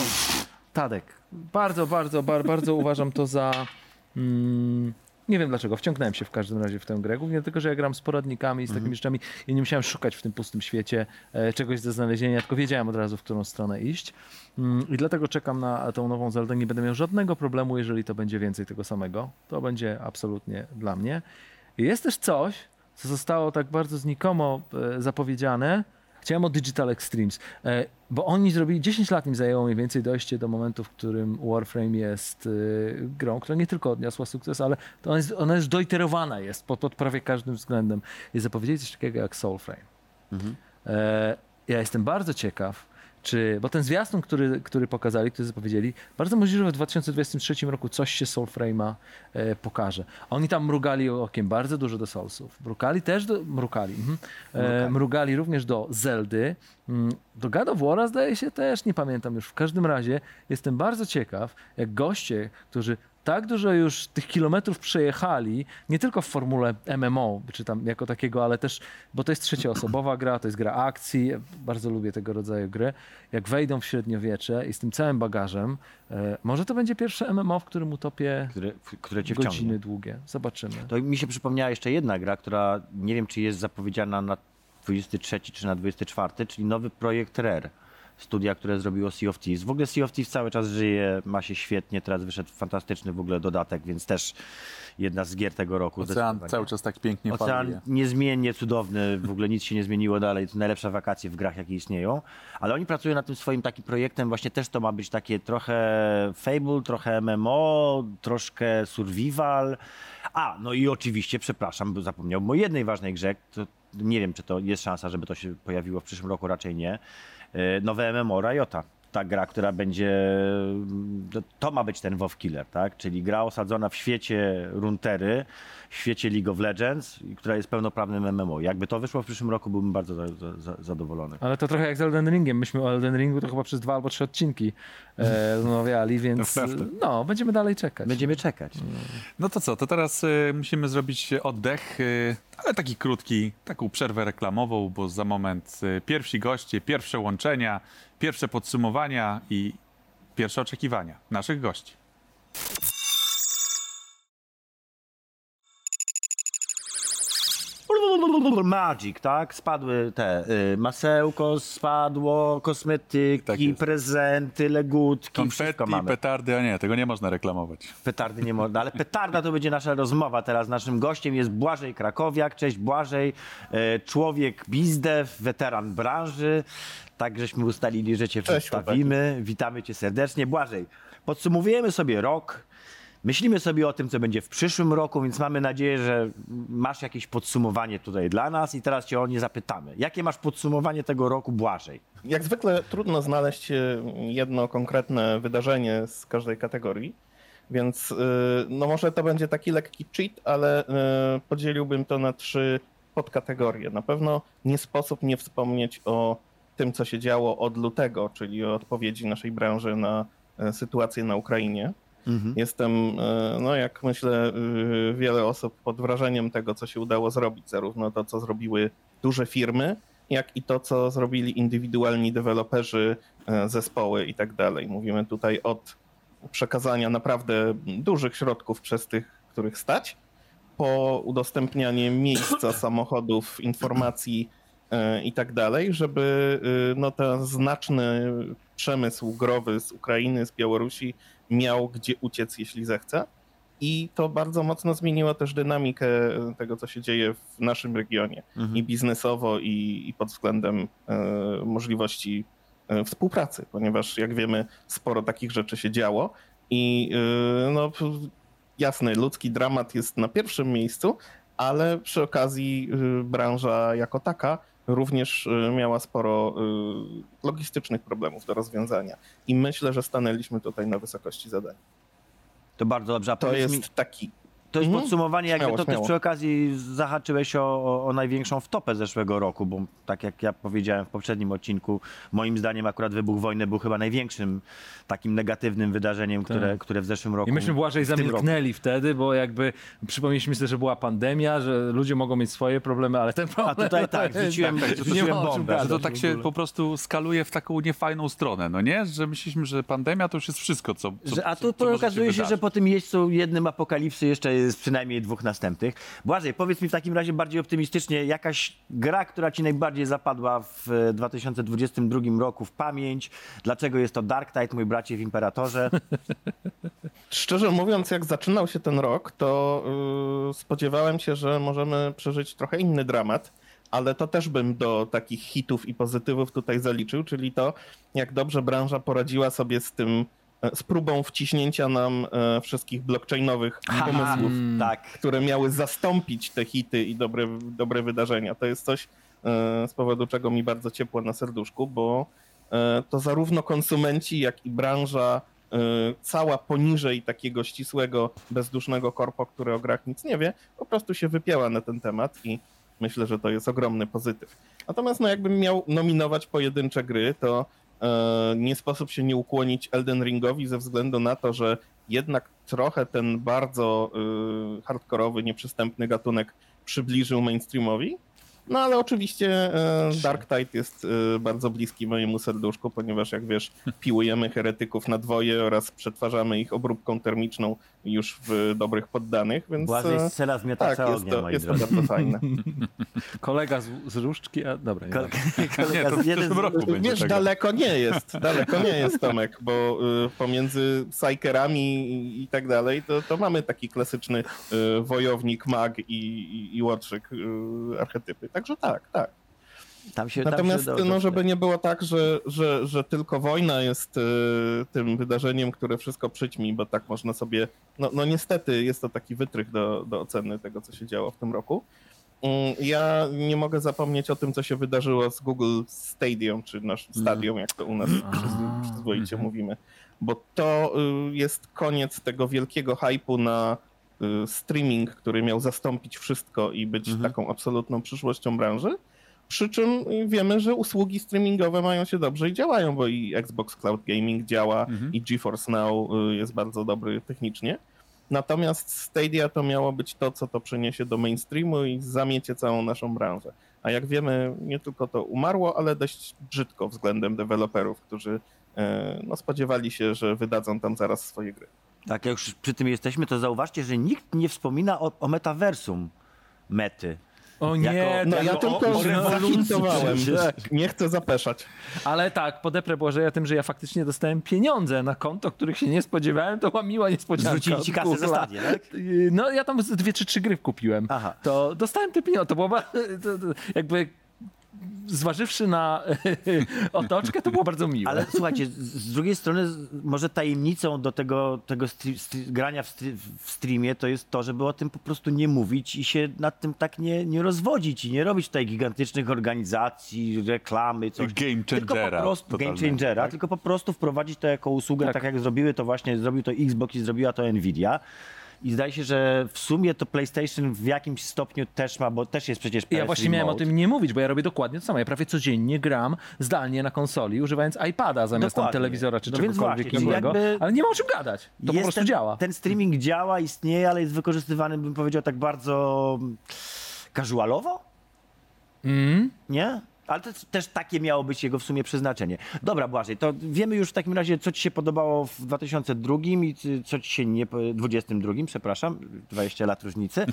Tadek. Bardzo, bardzo, bar, bardzo uważam to za. Mm, nie wiem dlaczego, wciągnąłem się w każdym razie w tę grę. Głównie dlatego, że ja gram z poradnikami, z Mhm. takimi rzeczami i nie musiałem szukać w tym pustym świecie e, czegoś do znalezienia, tylko wiedziałem od razu, w którą stronę iść. Mm, I dlatego czekam na tą nową Zeldę. Nie będę miał żadnego problemu, jeżeli to będzie więcej tego samego. To będzie absolutnie dla mnie. I jest też coś, co zostało tak bardzo znikomo e, zapowiedziane. Chciałem o Digital Extremes, e, bo oni zrobili 10 lat im zajęło mniej więcej dojście do momentu, w którym Warframe jest e, grą, która nie tylko odniosła sukces, ale to ona jest, ona już doiterowana jest pod, pod prawie każdym względem. I zapowiedzieli coś takiego jak Soulframe. E, ja jestem bardzo ciekaw, czy, bo ten zwiastun, który, który pokazali, który zapowiedzieli, bardzo możliwe, że w 2023 roku coś się Soulframe'a e, pokaże. Oni tam mrugali okiem bardzo dużo do Soulsów. Mrukali też do, mrukali, mhm. e, mrugali również do Zeldy. Mm, Do God of War'a zdaje się też, nie pamiętam już. W każdym razie jestem bardzo ciekaw, jak goście, którzy tak dużo już tych kilometrów przejechali, nie tylko w formule MMO, czy tam jako takiego, ale też, bo to jest trzecioosobowa gra, to jest gra akcji, ja bardzo lubię tego rodzaju gry. Jak wejdą w średniowiecze i z tym całym bagażem, e, może to będzie pierwsze MMO, w którym utopię Które, które godziny wciągnie. długie. Zobaczymy. To mi się przypomniała jeszcze jedna gra, która nie wiem, czy jest zapowiedziana na 23 czy na 24, czyli nowy projekt Rare. Studia, które zrobiło Sea of Thieves. W ogóle Sea of Thieves cały czas żyje, ma się świetnie, teraz wyszedł fantastyczny w ogóle dodatek, więc też jedna z gier tego roku. Ocean cały czas tak pięknie faluje. Ocean niezmiennie cudowny, w ogóle nic się nie zmieniło dalej, to najlepsze wakacje w grach, jakie istnieją, ale oni pracują nad tym swoim takim projektem, właśnie też to ma być takie trochę Fable, trochę MMO, troszkę survival, a, no i oczywiście, przepraszam, bo zapomniałbym o jednej ważnej grze, to nie wiem, czy to jest szansa, żeby to się pojawiło w przyszłym roku, raczej nie, nowe MMO Riota. Ta gra, która będzie. to- ma być ten WoW Killer, tak? Czyli gra osadzona w świecie Runtery, w świecie League of Legends, i która jest pełnoprawnym MMO. Jakby to wyszło w przyszłym roku, byłbym bardzo za, za, za, zadowolony. Ale to trochę jak z Elden Ringiem. Myśmy o Elden Ringu to chyba przez dwa albo trzy odcinki e, [laughs] rozmawiali, więc no, będziemy dalej czekać. Będziemy czekać. No to co, to teraz y, musimy zrobić oddech, y, ale taki krótki, taką przerwę reklamową, bo za moment y, pierwsi goście, pierwsze łączenia, pierwsze podsumowania i pierwsze oczekiwania naszych gości. Magic, tak? Spadły te y, masełko, spadło, kosmetyki, Tak jest. prezenty, legutki, wszystko Konfetti, mamy. petardy, a nie, tego nie można reklamować. Petardy nie można, ale petarda to będzie nasza rozmowa teraz. Naszym gościem jest Błażej Krakowiak. Cześć Błażej, e, człowiek bizdev, weteran branży. Tak żeśmy ustalili, że cię Cześć, przedstawimy. Witamy cię serdecznie. Błażej, podsumowujemy sobie rok. Myślimy sobie o tym, co będzie w przyszłym roku, więc mamy nadzieję, że masz jakieś podsumowanie tutaj dla nas i teraz cię o nie zapytamy. Jakie masz podsumowanie tego roku, Błażej? Jak zwykle trudno znaleźć e, jedno konkretne wydarzenie z każdej kategorii, więc y, no może to będzie taki lekki cheat, ale y, podzieliłbym to na trzy podkategorie. Na pewno nie sposób nie wspomnieć o tym, co się działo od lutego, czyli o odpowiedzi naszej branży na e, sytuację na Ukrainie. Jestem, e, no jak myślę, y, wiele osób pod wrażeniem tego, co się udało zrobić, zarówno to, co zrobiły duże firmy, jak i to, co zrobili indywidualni deweloperzy, e, zespoły i tak dalej. Mówimy tutaj od przekazania naprawdę dużych środków przez tych, których stać, po udostępnianie miejsca, samochodów, informacji e, i tak dalej, żeby y, no, ten znaczny przemysł growy z Ukrainy, z Białorusi miał gdzie uciec, jeśli zechce. I to bardzo mocno zmieniło też dynamikę e, tego, co się dzieje w naszym regionie i biznesowo, i, i pod względem e, możliwości e, współpracy, ponieważ jak wiemy, sporo takich rzeczy się działo. I e, no, jasne, ludzki dramat jest na pierwszym miejscu, ale przy okazji e, branża jako taka również e, miała sporo e, logistycznych problemów do rozwiązania. I myślę, że stanęliśmy tutaj na wysokości zadania. To bardzo dobrze. A To jest mi, taki To jest Mhm. podsumowanie, jakby Śmiało, to też śmiało. przy okazji zahaczyłeś o, o, o największą wtopę zeszłego roku, bo tak jak ja powiedziałem w poprzednim odcinku, moim zdaniem akurat wybuch wojny był chyba największym takim negatywnym wydarzeniem, które, które w zeszłym roku. I myśmy Błażej w tym roku. zamilknęli wtedy, bo jakby przypomnieliśmy sobie, że była pandemia, że ludzie mogą mieć swoje problemy, ale ten problem... A tutaj tak, [laughs] wrzuciłem, nie wrzuciłem ma o czym bombę. gadać Że to tak się po prostu skaluje w taką niefajną stronę, no nie? Że myśleliśmy, że pandemia to już jest wszystko, co. co Że, a co- tu co może okazuje się, że wydarzyć. po tym jeźdźcu jednym apokalipsy jeszcze jest przynajmniej dwóch następnych. Błażej, powiedz mi w takim razie bardziej optymistycznie, jakaś gra, która ci najbardziej zapadła w e, 2022 roku w pamięć? Dlaczego jest to Dark Tide, mój bracie w Imperatorze? [laughs] Szczerze mówiąc, jak zaczynał się ten rok, to yy, spodziewałem się, że możemy przeżyć trochę inny dramat, ale to też bym do takich hitów i pozytywów tutaj zaliczył, czyli to, jak dobrze branża poradziła sobie z tym, z próbą wciśnięcia nam e, wszystkich blockchainowych pomysłów, tak. które miały zastąpić te hity i dobre, dobre wydarzenia. To jest coś, e, z powodu czego mi bardzo ciepło na serduszku, bo e, to zarówno konsumenci, jak i branża e, cała poniżej takiego ścisłego, bezdusznego korpo, który o grach nic nie wie, po prostu się wypięła na ten temat i myślę, że to jest ogromny pozytyw. Natomiast no, jakbym miał nominować pojedyncze gry, to e, nie sposób się nie ukłonić Elden Ringowi ze względu na to, że jednak trochę ten bardzo y, hardkorowy, nieprzystępny gatunek przybliżył mainstreamowi. No ale oczywiście e, Dark Tide jest e, bardzo bliski mojemu serduszku, ponieważ jak wiesz, piłujemy heretyków na dwoje oraz przetwarzamy ich obróbką termiczną już w dobrych poddanych, więc Błażej e, strzela z tak, miotacza jest ognia, to, moi jest to bardzo fajne. [laughs] Kolega z, z różdżki, a dobra. Nie Ko- [laughs] kolega Nie, to w z- jeden z- roku będzie Wiesz, tego. daleko nie jest, daleko nie jest Tomek, bo y, pomiędzy Psykerami i, i tak dalej, to, to mamy taki klasyczny y, wojownik, mag i, i, i łotrzyk y, archetypy. Także tak, tak. Tam się, tam Natomiast, się do- no, żeby nie było tak, że, że, że tylko wojna jest y, tym wydarzeniem, które wszystko przyćmi, bo tak można sobie. No, no niestety jest to taki wytrych do, do oceny tego, co się działo w tym roku. Mm, Ja nie mogę zapomnieć o tym, co się wydarzyło z Google Stadium, czy nasz Stadium, jak to u nas przyz- przyzwoicie mówimy. Bo to y, jest koniec tego wielkiego hypu na y, streaming, który miał zastąpić wszystko i być taką absolutną przyszłością branży. Przy czym wiemy, że usługi streamingowe mają się dobrze i działają, bo i Xbox Cloud Gaming działa, i GeForce Now y, jest bardzo dobry technicznie. Natomiast Stadia to miało być to, co to przyniesie do mainstreamu i zamiecie całą naszą branżę. A jak wiemy, nie tylko to umarło, ale dość brzydko względem deweloperów, którzy e, no, spodziewali się, że wydadzą tam zaraz swoje gry. Tak, jak już przy tym jesteśmy, to zauważcie, że nikt nie wspomina o, o metaversum mety. O nie, Jako- No ja tylko o zahintowałem. Nie chcę zapeszać. Ale tak, podeprę Błażeja tym, że ja faktycznie dostałem pieniądze na konto, których się nie spodziewałem, to była miła niespodzianka. Zwrócili ci kasę za Google'a. stadię, tak? No ja tam dwie czy trzy gry kupiłem. Aha. To dostałem te pieniądze. To było [laughs] jakby zważywszy na [laughs] otoczkę, to było bardzo miłe. Ale słuchajcie, z, drugiej strony może tajemnicą do tego, tego stri, stri, grania w, stri, w streamie to jest to, żeby o tym po prostu nie mówić i się nad tym tak nie, nie rozwodzić i nie robić tutaj gigantycznych organizacji, reklamy, coś. Game Tylko po changera prostu game changera, tak? tylko po prostu wprowadzić to jako usługę, tak. Tak. jak zrobiły to właśnie, zrobił to Xbox i zrobiła to Nvidia. I zdaje się, że w sumie to PlayStation w jakimś stopniu też ma, bo też jest przecież Ja PS właśnie miałem o Remote. tym nie mówić, bo ja robię dokładnie to samo. Ja prawie codziennie gram zdalnie na konsoli, używając iPada zamiast tam telewizora czy No czegokolwiek właśnie, innego. Ale nie ma o czym gadać. To po prostu ten, działa. Ten streaming działa, istnieje, ale jest wykorzystywany, bym powiedział, tak bardzo casualowo, Mm. nie? Ale to też takie miało być jego w sumie przeznaczenie. Dobra, Błażej, to wiemy już w takim razie, co ci się podobało w 2002 i co ci się nie... po- 22, przepraszam, 20 lat różnicy. [laughs]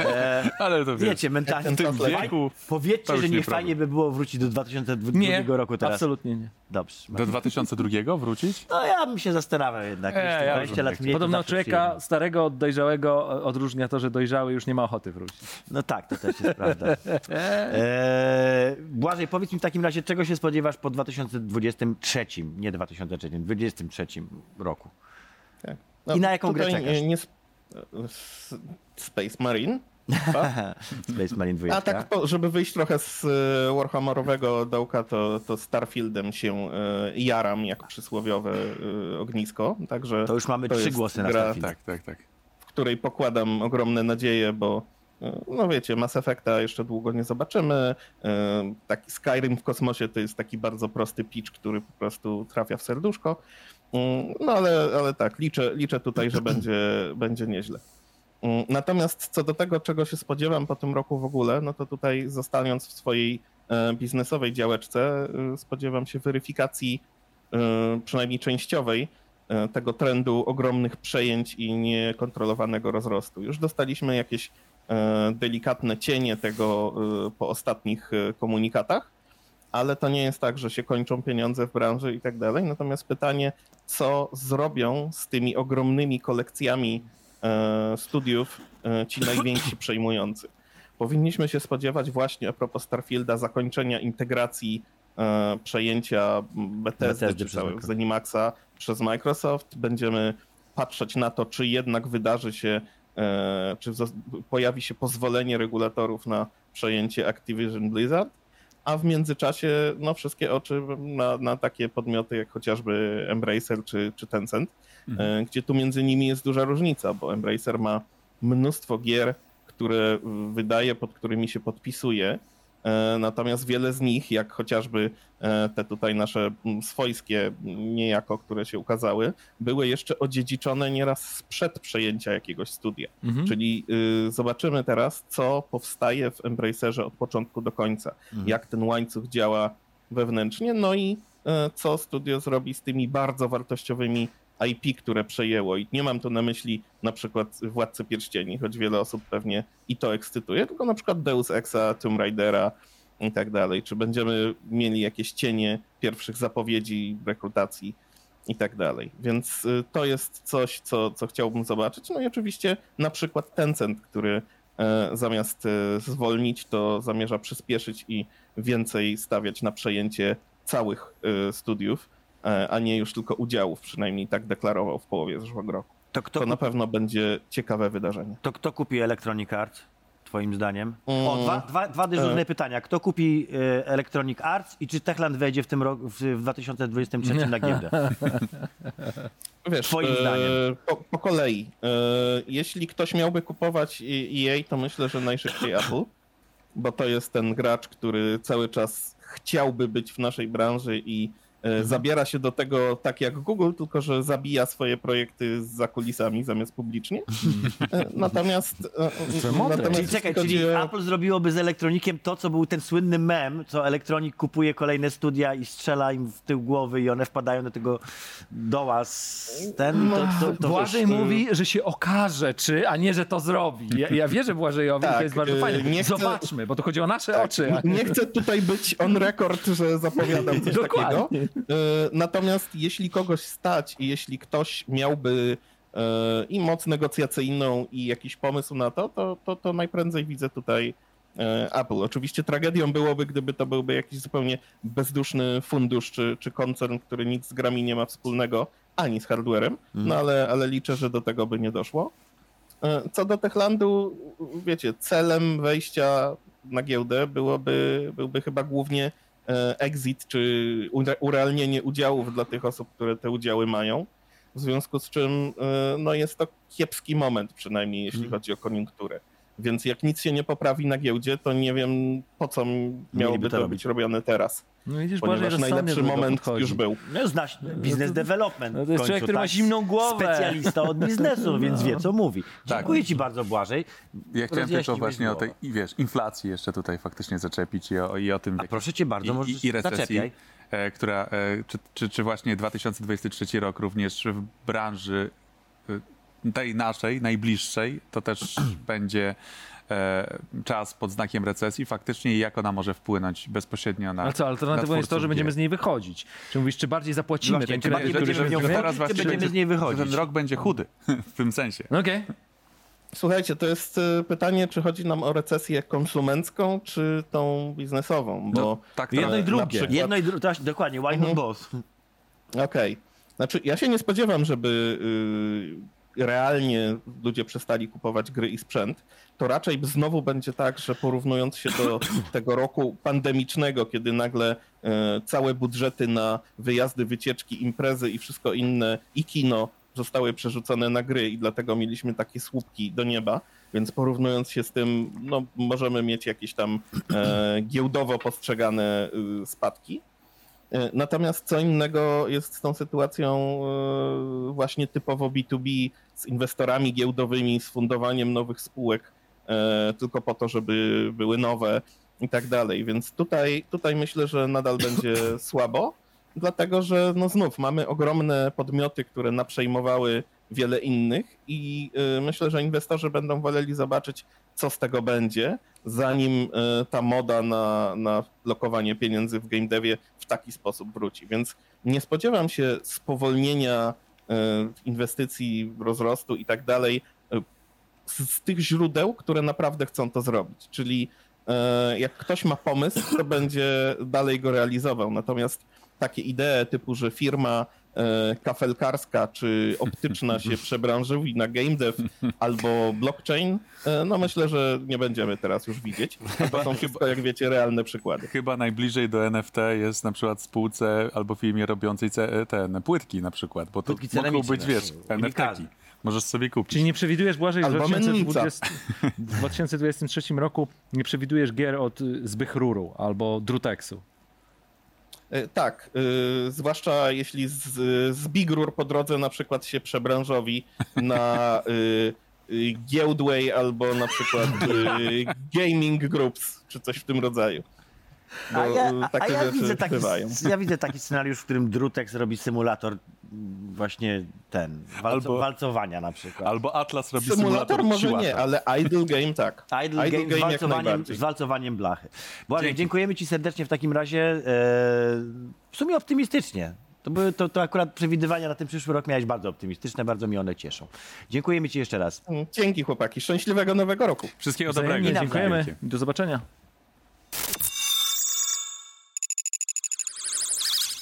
E, Ale to wiesz, wiecie, mentalnie... w tym to wieku to Powiedzcie, już że nie fajnie by było wrócić do 2002 Nie, roku teraz. absolutnie nie. Dobrze. do 2002 wrócić? No ja bym się zastanawiał jednak. E, Jeszcze ja 20 bym lat nie mniej. Podobno człowieka przyjemnie. starego od dojrzałego e, odróżnia to, że dojrzały już nie ma ochoty wrócić. No tak, to też jest prawda. Eee, [laughs] Błażej, powiedz mi w takim razie, czego się spodziewasz po 2023, nie 2023, 2023 roku? Tak. I na jaką grę czekasz? Nie, nie s- Space Marine. [laughs] Space Marine 2. A tak, żeby wyjść trochę z e, Warhammerowego dołka, to, to Starfieldem się e, jaram jak przysłowiowe e, ognisko. Także To już mamy to trzy głosy na gra, Starfield. Tak, tak, tak. w której pokładam ogromne nadzieje, bo no wiecie, Mass Effecta jeszcze długo nie zobaczymy. Taki Skyrim w kosmosie to jest taki bardzo prosty pitch, który po prostu trafia w serduszko. Mm, No ale, ale tak, liczę, liczę tutaj, że [clears throat] będzie, będzie nieźle. Mm, Natomiast co do tego, czego się spodziewam po tym roku w ogóle, no to tutaj zostając w swojej e, biznesowej działeczce, e, spodziewam się weryfikacji e, przynajmniej częściowej tego trendu ogromnych przejęć i niekontrolowanego rozrostu. Już dostaliśmy jakieś delikatne cienie tego po ostatnich komunikatach, ale to nie jest tak, że się kończą pieniądze w branży i tak dalej. Natomiast pytanie, co zrobią z tymi ogromnymi kolekcjami studiów e, ci [laughs] najwięksi przejmujący. Powinniśmy się spodziewać właśnie a propos Starfielda zakończenia integracji e, przejęcia Bethesdy, Bethesdy czy przez całego Microsoft. Zenimaxa przez Microsoft. Będziemy patrzeć na to, czy jednak wydarzy się, e, czy pojawi się pozwolenie regulatorów na przejęcie Activision Blizzard. A w międzyczasie no, wszystkie oczy na, na takie podmioty jak chociażby Embracer czy, czy Tencent, e, gdzie tu między nimi jest duża różnica, bo Embracer ma mnóstwo gier, które wydaje, pod którymi się podpisuje. E, Natomiast wiele z nich, jak chociażby e, te tutaj nasze mm, swojskie mm, niejako, które się ukazały, były jeszcze odziedziczone nieraz sprzed przejęcia jakiegoś studia. Mhm. Czyli y, zobaczymy teraz, co powstaje w Embracerze od początku do końca. Jak ten łańcuch działa wewnętrznie, no i y, co studio zrobi z tymi bardzo wartościowymi IP, które przejęło. I nie mam tu na myśli na przykład Władcy Pierścieni, choć wiele osób pewnie i to ekscytuje, tylko na przykład Deus Exa, Tomb Raidera i tak dalej. Czy będziemy mieli jakieś cienie pierwszych zapowiedzi, rekrutacji i tak dalej. Więc y, to jest coś, co, co chciałbym zobaczyć. No i oczywiście na przykład Tencent, który e, zamiast e, zwolnić, to zamierza przyspieszyć i więcej stawiać na przejęcie całych studiów, a nie już tylko udziałów, przynajmniej tak deklarował w połowie zeszłego roku. To kto, To na pewno będzie ciekawe wydarzenie. to kto kupi Electronic Arts, twoim zdaniem? O, Mm. dwa, dwa, dwa dyżurne E. pytania. Kto kupi e, Electronic Arts i czy Techland wejdzie w tym roku, w, w 2023 na giełdę? [laughs] Wiesz, Twoim e, zdaniem. Po, po kolei. E, jeśli ktoś miałby kupować EA, to myślę, że najszybciej Apple, bo to jest ten gracz, który cały czas chciałby być w naszej branży i e, zabiera się do tego tak jak Google, tylko że zabija swoje projekty za kulisami zamiast publicznie. E, natomiast, e, To natomiast Czyli czekaj, chodzi czyli o- Apple zrobiłoby z Elektronikiem to, co był ten słynny mem, co Elektronik kupuje kolejne studia i strzela im w tył głowy i one wpadają do tego doła z ten to, to, to, Błażej wiesz, y- mówi, że się okaże, czy, a nie, że to zrobi. Ja, ja wierzę Błażejowi, Tak, to jest bardzo y, fajne. nie chcę- Zobaczmy, bo tu chodzi o nasze oczy. a- Nie chcę tutaj być on record, że zapowiadam coś Dokładnie. takiego. E, Natomiast jeśli kogoś stać i jeśli ktoś miałby e, i moc negocjacyjną i jakiś pomysł na to, to, to, to najprędzej widzę tutaj e, Apple. Oczywiście tragedią byłoby, gdyby to byłby jakiś zupełnie bezduszny fundusz czy, czy koncern, który nic z grami nie ma wspólnego, ani z hardwarem, no ale, ale liczę, że do tego by nie doszło. Co do Techlandu, wiecie, celem wejścia na giełdę byłoby, byłby chyba głównie exit czy ure- urealnienie udziałów dla tych osób, które te udziały mają. W związku z czym e, no jest to kiepski moment, przynajmniej jeśli Mhm. chodzi o koniunkturę. Więc jak nic się nie poprawi na giełdzie, to nie wiem po co miałoby to to robić. być robione teraz. No widzisz, rozsądnie najlepszy moment podchodzi. już był. No znasz business development. No to jest końcu, człowiek, który ma tak? zimną głowę. Specjalista od biznesu, [laughs] więc wie co mówi. Tak. Dziękuję ci bardzo, Błażej. Ja chciałem tylko właśnie o tej, i wiesz, inflacji jeszcze tutaj faktycznie zaczepić i o, i o tym, A proszę cię bardzo, i, możesz i, i recesji, zaczepiaj. e, która, e, czy, czy, czy właśnie 2023 rok również w branży e, tej naszej, najbliższej, to też [clears throat] będzie e, czas pod znakiem recesji faktycznie i jak ona może wpłynąć bezpośrednio na Ale co, alternatywą na jest to, że będziemy z niej wychodzić. Czy mówisz, czy bardziej zapłacimy Właśnie, ten kredyt, który będziemy się w nią weźmiemy? teraz czy właśnie będziemy z niej wychodzić? Ten rok będzie chudy [laughs] w tym sensie. No Okej. Słuchajcie, to jest e, pytanie, czy chodzi nam o recesję konsumencką, czy tą biznesową, bo No, tak, jedno i tak. drugie. przykład- Jedno i drugie, dokładnie, not Mhm. both? Okej. Znaczy, ja się nie spodziewam, żeby y, realnie ludzie przestali kupować gry i sprzęt. To raczej znowu będzie tak, że porównując się do [coughs] tego roku pandemicznego, kiedy nagle y, całe budżety na wyjazdy, wycieczki, imprezy i wszystko inne i kino zostały przerzucone na gry i dlatego mieliśmy takie słupki do nieba. Więc porównując się z tym, no, możemy mieć jakieś tam e, giełdowo postrzegane y, spadki. E, Natomiast co innego jest z tą sytuacją e, właśnie typowo B2B, z inwestorami giełdowymi, z fundowaniem nowych spółek, e, tylko po to, żeby były nowe i tak dalej. Więc tutaj, tutaj myślę, że nadal będzie [laughs] słabo, dlatego że no znów mamy ogromne podmioty, które naprzejmowały wiele innych i e, myślę, że inwestorzy będą woleli zobaczyć, co z tego będzie, zanim e, ta moda na, na lokowanie pieniędzy w game devie w taki sposób wróci. Więc nie spodziewam się spowolnienia e, inwestycji, rozrostu i tak dalej z, tych źródeł, które naprawdę chcą to zrobić. Czyli jak ktoś ma pomysł, to będzie dalej go realizował. Natomiast takie idee typu, że firma kafelkarska czy optyczna się przebranżowi na game dev albo blockchain, e, no myślę, że nie będziemy teraz już widzieć. To są wszystko, jak wiecie, realne przykłady. Chyba najbliżej do NFT jest na przykład spółce albo firmie robiącej ce- ten, płytki na przykład, bo to Płytki mogą być, wiesz. NFT-ki. Możesz sobie kupić. Czyli nie przewidujesz, Błażej, że w Albo 2020, w 2023 roku nie przewidujesz gier od y, Zbychruru albo Druteksu. E, Tak, y, zwłaszcza jeśli z, z Bigrur po drodze na przykład się przebranżowi na y, y, Gieldway albo na przykład Gaming Groups, czy coś w tym rodzaju. Bo A ja, a, a takie ja, rzeczy widzę taki, ja widzę taki scenariusz, w którym Drutex robi symulator właśnie ten, walco, Albo- walcowania na przykład. Albo Atlas robi Symulator symulator może siłacza. nie, ale idle game tak. Idle, game, z, jak walcowaniem, z walcowaniem blachy. Błażej, dziękujemy Ci serdecznie w takim razie. E, w sumie optymistycznie. To, były, to, to akurat przewidywania na ten przyszły rok miałeś bardzo optymistyczne, bardzo mi one cieszą. Dziękujemy Ci jeszcze raz. Dzięki chłopaki, szczęśliwego nowego roku. Wszystkiego Wzajemnie dobrego. Dziękujemy. Do zobaczenia.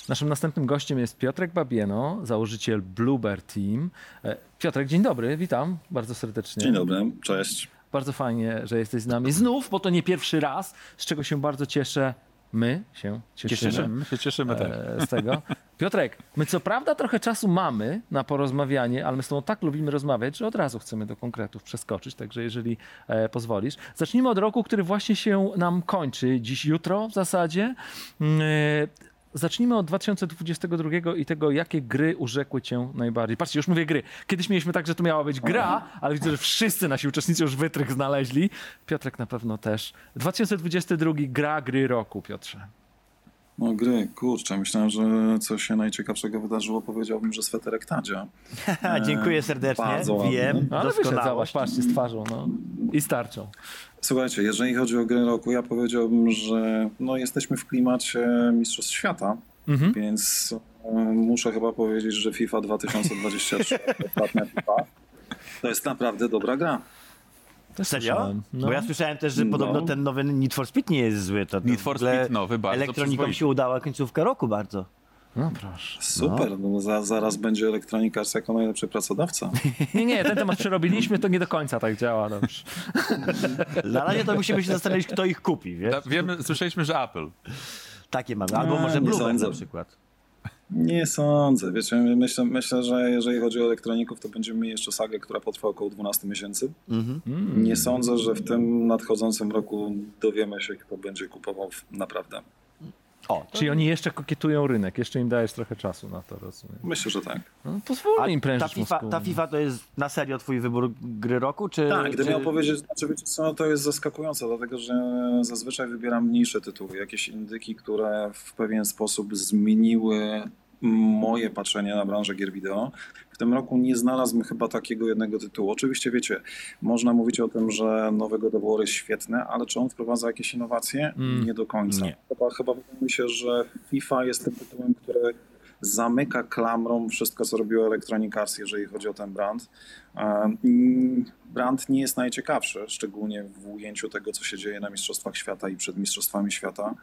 Naszym następnym gościem jest Piotrek Babieno, założyciel Bluebird Team. E, Piotrek, dzień dobry, witam bardzo serdecznie. Dzień dobry, cześć. Bardzo fajnie, że jesteś z nami znów, bo to nie pierwszy raz, z czego się bardzo cieszę. My się cieszymy. Cieszymy. My się cieszymy też. e, z tego. Piotrek, my co prawda trochę czasu mamy na porozmawianie, ale my z tobą tak lubimy rozmawiać, że od razu chcemy do konkretów przeskoczyć, także jeżeli e, pozwolisz. Zacznijmy od roku, który właśnie się nam kończy, dziś, jutro w zasadzie. Mm, E, Zacznijmy od 2022 i tego, jakie gry urzekły cię najbardziej. Patrzcie, już mówię gry. Kiedyś mieliśmy tak, że to miała być gra, ale widzę, że wszyscy nasi uczestnicy już wytrych znaleźli. Piotrek na pewno też. 2022 gra gry roku, Piotrze. No gry, kurczę, myślałem, że co się najciekawszego wydarzyło, powiedziałbym, że sweterek Tadzia. [laughs] Dziękuję serdecznie. bardzo ładny. Wiem, No, ale wyszedł, patrzcie, z twarzą, no. I starczą. Słuchajcie, jeżeli chodzi o gry roku, ja powiedziałbym, że no, jesteśmy w klimacie Mistrzostw Świata, Mhm. więc e, muszę chyba powiedzieć, że FIFA 2023, [laughs] ostatnia FIFA, to jest naprawdę dobra gra. Serio? No. Bo ja słyszałem też, że No. podobno ten nowy Need for Speed nie jest zły. To, to Need for Speed nowy, bardzo Elektronikom się udała końcówka roku bardzo. No proszę. Super, no. za, zaraz będzie Electronic Arts jako najlepszy pracodawca. [laughs] Nie, nie, ten temat przerobiliśmy, to nie do końca tak działa. Dobrze. [laughs] Na razie to musimy się zastanowić, kto ich kupi, wiesz? Da- Wiemy, słyszeliśmy, że Apple. Takie mamy. Albo No, może nie Bluebird sądzę. na przykład. Nie sądzę. Wiecie, myślę, myślę, że jeżeli chodzi o elektroników, to będziemy mieli jeszcze sagę, która potrwa około 12 miesięcy. Mhm. Nie sądzę, że w tym nadchodzącym roku dowiemy się, kto będzie kupował naprawdę. O. Czyli oni jeszcze kokietują rynek, jeszcze im dajesz trochę czasu na to, rozumiem. Myślę, że tak. No, pozwólmy im ta, prężyć FIFA, mózgu. ta FIFA to jest na serio twój wybór gry roku, czy... Tak, gdybym czy... miał powiedzieć, znaczy wiecie co, to jest zaskakujące, dlatego że zazwyczaj wybieram mniejsze tytuły, jakieś indyki, które w pewien sposób zmieniły moje patrzenie na branżę gier wideo. W tym roku nie znalazłem chyba takiego jednego tytułu. Oczywiście wiecie, można mówić o tym, że nowego doboru jest świetny, ale czy on wprowadza jakieś innowacje? Mm. Nie do końca. Nie. Chyba, chyba wydaje mi się, że FIFA jest tym tytułem, który zamyka klamrą wszystko, co robiło Electronic Arts, jeżeli chodzi o ten brand. E, Brand nie jest najciekawszy, szczególnie w ujęciu tego, co się dzieje na Mistrzostwach Świata i przed Mistrzostwami Świata.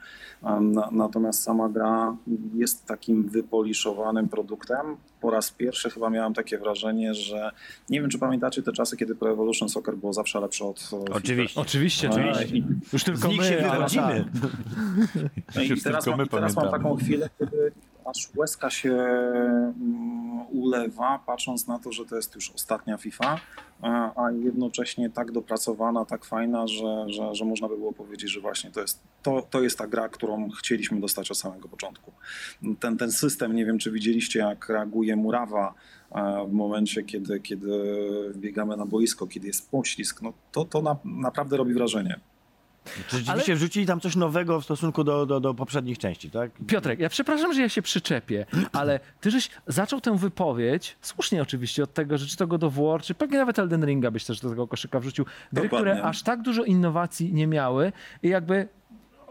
E, Na, natomiast sama gra jest takim wypoliszowanym produktem. Po raz pierwszy chyba miałem takie wrażenie, że nie wiem, czy pamiętacie te czasy, kiedy Pro Evolution Soccer było zawsze lepsze od e, Oczywiście. Oczywiście, oczywiście. Już tylko my, się tak. No i Już teraz, tylko mam, teraz mam taką chwilę, kiedy aż łezka się mm, ulewa, patrząc na to, że to jest już ostatnia FIFA, a, jednocześnie tak dopracowana, tak fajna, że, że, że można by było powiedzieć, że właśnie to jest, to, to jest ta gra, którą chcieliśmy dostać od samego początku. Ten, ten system, nie wiem czy widzieliście, jak reaguje murawa e, w momencie, kiedy, kiedy wbiegamy na boisko, kiedy jest poślizg, no to, to na, naprawdę robi wrażenie. Czy rzeczywiście wrzucili tam coś nowego w stosunku do, do, do poprzednich części, tak? Piotrek, ja przepraszam, że ja się przyczepię, [clears throat] ale ty żeś zaczął tę wypowiedź, słusznie oczywiście od tego, że czy to God of War, czy pewnie nawet Elden Ringa byś też do tego koszyka wrzucił. Gry, Dokładnie. które aż tak dużo innowacji nie miały i jakby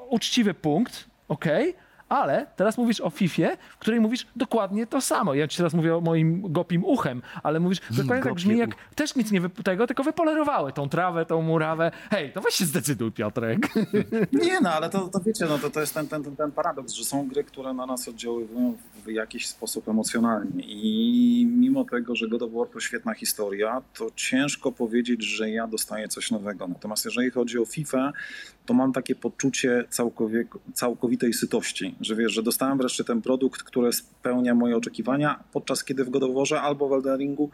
uczciwy punkt, okej, ale teraz mówisz o Fifie, w której mówisz dokładnie to samo. Ja ci teraz mówię o moim gopim uchem, ale mówisz dokładnie tak brzmi, jak też nic nie wy, tego, tylko wypolerowały tą trawę, tą murawę. Hej, to weź się zdecyduj, Piotrek. [laughs] Nie, no ale to, to wiecie, no to, to jest ten, ten, ten, ten paradoks, że są gry, które na nas oddziaływują w jakiś sposób emocjonalnie i mimo tego, że God of War to świetna historia, to ciężko powiedzieć, że ja dostaję coś nowego. Natomiast jeżeli chodzi o FIFA, to mam takie poczucie całkowitej sytości, że wiesz, że dostałem wreszcie ten produkt, który spełnia moje oczekiwania, podczas kiedy w God of Warze albo w Elden Ringu